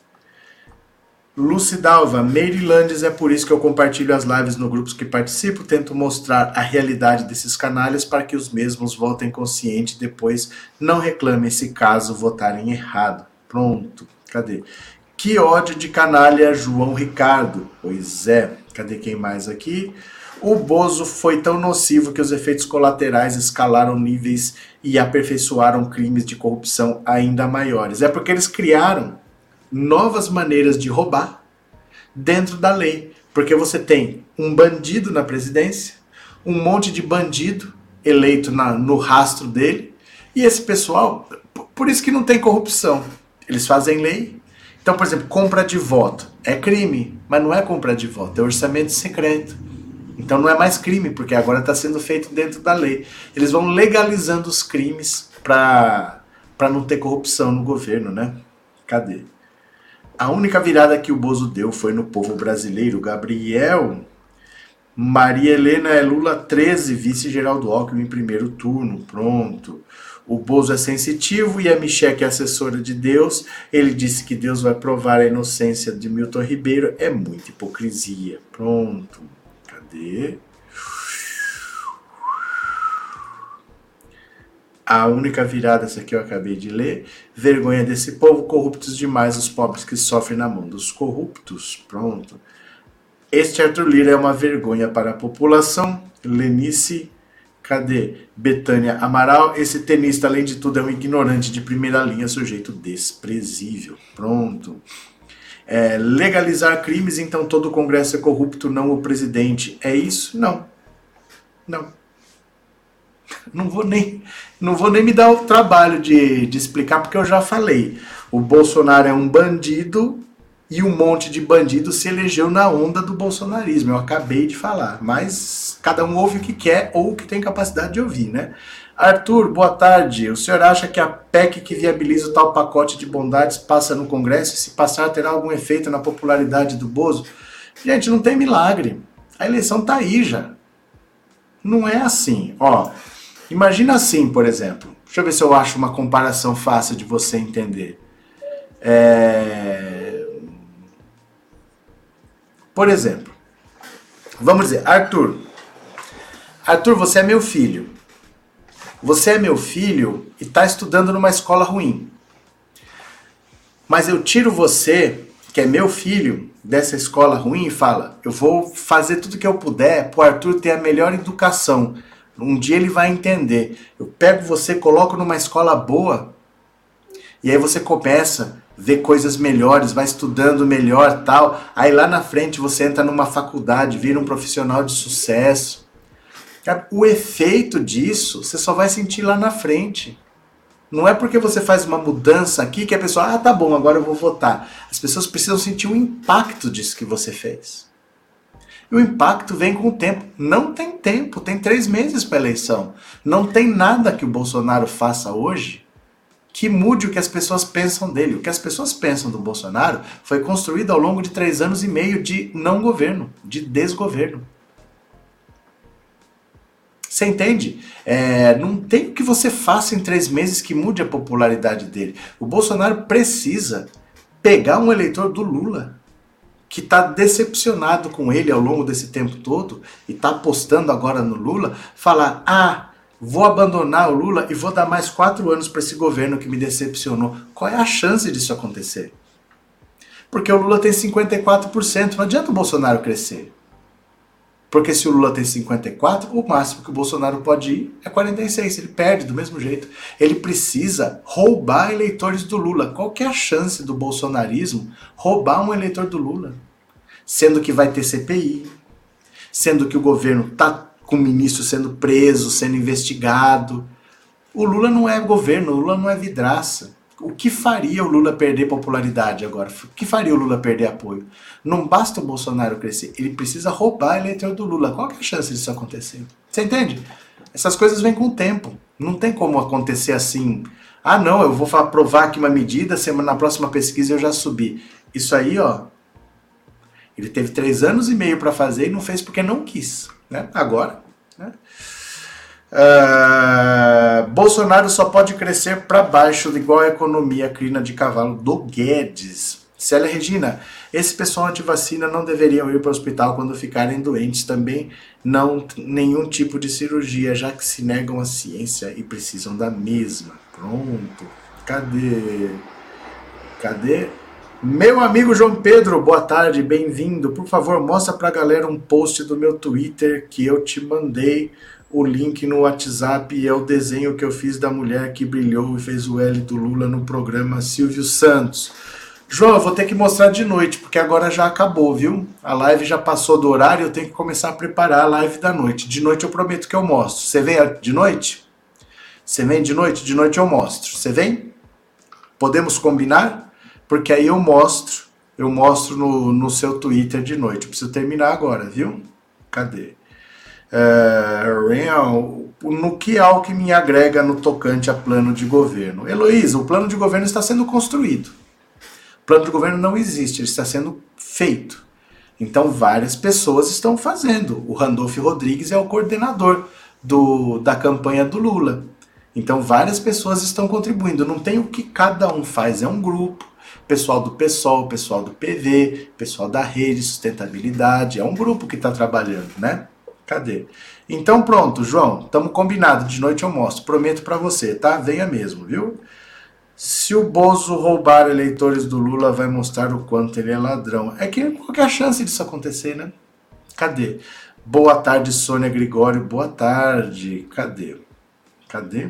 Lucidalva, Marylandes é por isso que eu compartilho as lives no grupos que participo, tento mostrar a realidade desses canalhas para que os mesmos votem consciente e depois não reclamem se caso votarem errado. Pronto, cadê? Que ódio de canalha, João Ricardo. Pois é, cadê quem mais aqui? O Bozo foi tão nocivo que os efeitos colaterais escalaram níveis e aperfeiçoaram crimes de corrupção ainda maiores. É porque eles criaram novas maneiras de roubar dentro da lei. Porque você tem um bandido na presidência, um monte de bandido eleito na, no rastro dele, e esse pessoal, por isso que não tem corrupção. Eles fazem lei. Então, por exemplo, compra de voto é crime, mas não é compra de voto, é orçamento secreto. Então não é mais crime, porque agora está sendo feito dentro da lei. Eles vão legalizando os crimes para não ter corrupção no governo, né? Cadê? A única virada que o Bozo deu foi no povo brasileiro. Gabriel, Maria Helena é Lula 13, vice-geraldo Alckmin em primeiro turno. Pronto. O Bozo é sensitivo e a Michelle é assessora de Deus. Ele disse que Deus vai provar a inocência de Milton Ribeiro. É muita hipocrisia. Pronto. Cadê? A única virada, essa que eu acabei de ler. Vergonha desse povo, corruptos demais, os pobres que sofrem na mão dos corruptos. Pronto. Este Arthur Lira é uma vergonha para a população. Lenice, cadê? Betânia Amaral. Esse tenista, além de tudo, é um ignorante de primeira linha, sujeito desprezível. Pronto. É, legalizar crimes, então todo o Congresso é corrupto, não o presidente. É isso? Não. Não. Não vou nem, não vou nem me dar o trabalho de, de explicar, porque eu já falei. O Bolsonaro é um bandido e um monte de bandido se elegeu na onda do bolsonarismo. Eu acabei de falar, mas cada um ouve o que quer ou o que tem capacidade de ouvir, né? Arthur, boa tarde. O senhor acha que a PEC que viabiliza o tal pacote de bondades passa no Congresso se passar terá algum efeito na popularidade do Bozo? Gente, não tem milagre. A eleição tá aí já. Não é assim. Ó, Imagina assim, por exemplo. Deixa eu ver se eu acho uma comparação fácil de você entender. É... Por exemplo, vamos dizer, Arthur. Arthur, você é meu filho. Você é meu filho e está estudando numa escola ruim. Mas eu tiro você, que é meu filho, dessa escola ruim e fala: eu vou fazer tudo que eu puder para o Arthur ter a melhor educação. Um dia ele vai entender. Eu pego você, coloco numa escola boa e aí você começa a ver coisas melhores, vai estudando melhor, tal. Aí lá na frente você entra numa faculdade, vira um profissional de sucesso. O efeito disso você só vai sentir lá na frente. Não é porque você faz uma mudança aqui que a pessoa, ah, tá bom, agora eu vou votar. As pessoas precisam sentir o impacto disso que você fez. E o impacto vem com o tempo. Não tem tempo, tem três meses para eleição. Não tem nada que o Bolsonaro faça hoje que mude o que as pessoas pensam dele. O que as pessoas pensam do Bolsonaro foi construído ao longo de três anos e meio de não governo, de desgoverno. Você entende? É, não tem o que você faça em três meses que mude a popularidade dele. O Bolsonaro precisa pegar um eleitor do Lula que está decepcionado com ele ao longo desse tempo todo e está apostando agora no Lula, falar: ah, vou abandonar o Lula e vou dar mais quatro anos para esse governo que me decepcionou. Qual é a chance disso acontecer? Porque o Lula tem 54%, não adianta o Bolsonaro crescer. Porque se o Lula tem 54, o máximo que o Bolsonaro pode ir é 46. Ele perde do mesmo jeito. Ele precisa roubar eleitores do Lula. Qual que é a chance do bolsonarismo roubar um eleitor do Lula? Sendo que vai ter CPI, sendo que o governo tá com o ministro sendo preso, sendo investigado. O Lula não é governo, o Lula não é vidraça o que faria o Lula perder popularidade agora? O que faria o Lula perder apoio? Não basta o Bolsonaro crescer, ele precisa roubar eleitor do Lula. Qual é a chance disso acontecer? Você entende? Essas coisas vêm com o tempo. Não tem como acontecer assim. Ah, não, eu vou provar aqui uma medida, semana na próxima pesquisa eu já subi. Isso aí, ó. Ele teve três anos e meio para fazer e não fez porque não quis. Né? Agora? Uh, Bolsonaro só pode crescer para baixo, igual a economia crina de cavalo do Guedes. Célia Regina, esse pessoal anti-vacina não deveriam ir para o hospital quando ficarem doentes, também não nenhum tipo de cirurgia, já que se negam à ciência e precisam da mesma. Pronto. Cadê? Cadê? Meu amigo João Pedro, boa tarde, bem-vindo. Por favor, mostra para a galera um post do meu Twitter que eu te mandei o link no WhatsApp é o desenho que eu fiz da mulher que brilhou e fez o L do Lula no programa Silvio Santos. João, eu vou ter que mostrar de noite, porque agora já acabou, viu? A live já passou do horário, eu tenho que começar a preparar a live da noite. De noite eu prometo que eu mostro. Você vem de noite? Você vem de noite? De noite eu mostro. Você vem? Podemos combinar? Porque aí eu mostro, eu mostro no, no seu Twitter de noite. Preciso terminar agora, viu? Cadê? É, no que Alckmin agrega no tocante a plano de governo. Heloísa, o plano de governo está sendo construído. O plano de governo não existe, ele está sendo feito. Então várias pessoas estão fazendo. O Randolph Rodrigues é o coordenador do, da campanha do Lula. Então várias pessoas estão contribuindo. Não tem o que cada um faz, é um grupo. Pessoal do PSOL, pessoal do PV, pessoal da rede, sustentabilidade, é um grupo que está trabalhando, né? Cadê? Então pronto, João, estamos combinados. De noite eu mostro. Prometo para você, tá? Venha mesmo, viu? Se o Bozo roubar eleitores do Lula, vai mostrar o quanto ele é ladrão. É que qualquer chance disso acontecer, né? Cadê? Boa tarde, Sônia Gregório. Boa tarde. Cadê? Cadê?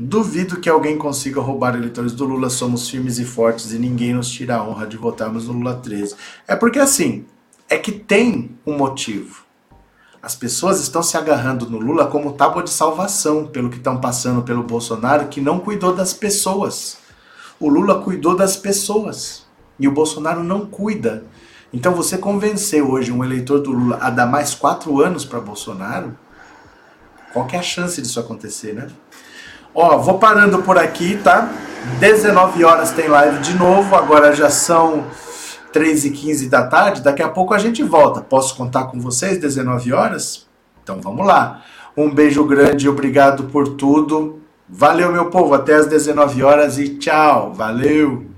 Duvido que alguém consiga roubar eleitores do Lula. Somos firmes e fortes e ninguém nos tira a honra de votarmos no Lula 13. É porque assim, é que tem um motivo. As pessoas estão se agarrando no Lula como tábua de salvação pelo que estão passando pelo Bolsonaro, que não cuidou das pessoas. O Lula cuidou das pessoas e o Bolsonaro não cuida. Então você convencer hoje um eleitor do Lula a dar mais quatro anos para Bolsonaro, qual é a chance disso acontecer, né? Ó, vou parando por aqui, tá? 19 horas tem live de novo, agora já são 3 e 15 da tarde, daqui a pouco a gente volta. Posso contar com vocês 19 horas? Então vamos lá. Um beijo grande, obrigado por tudo. Valeu, meu povo, até as 19 horas e tchau. Valeu!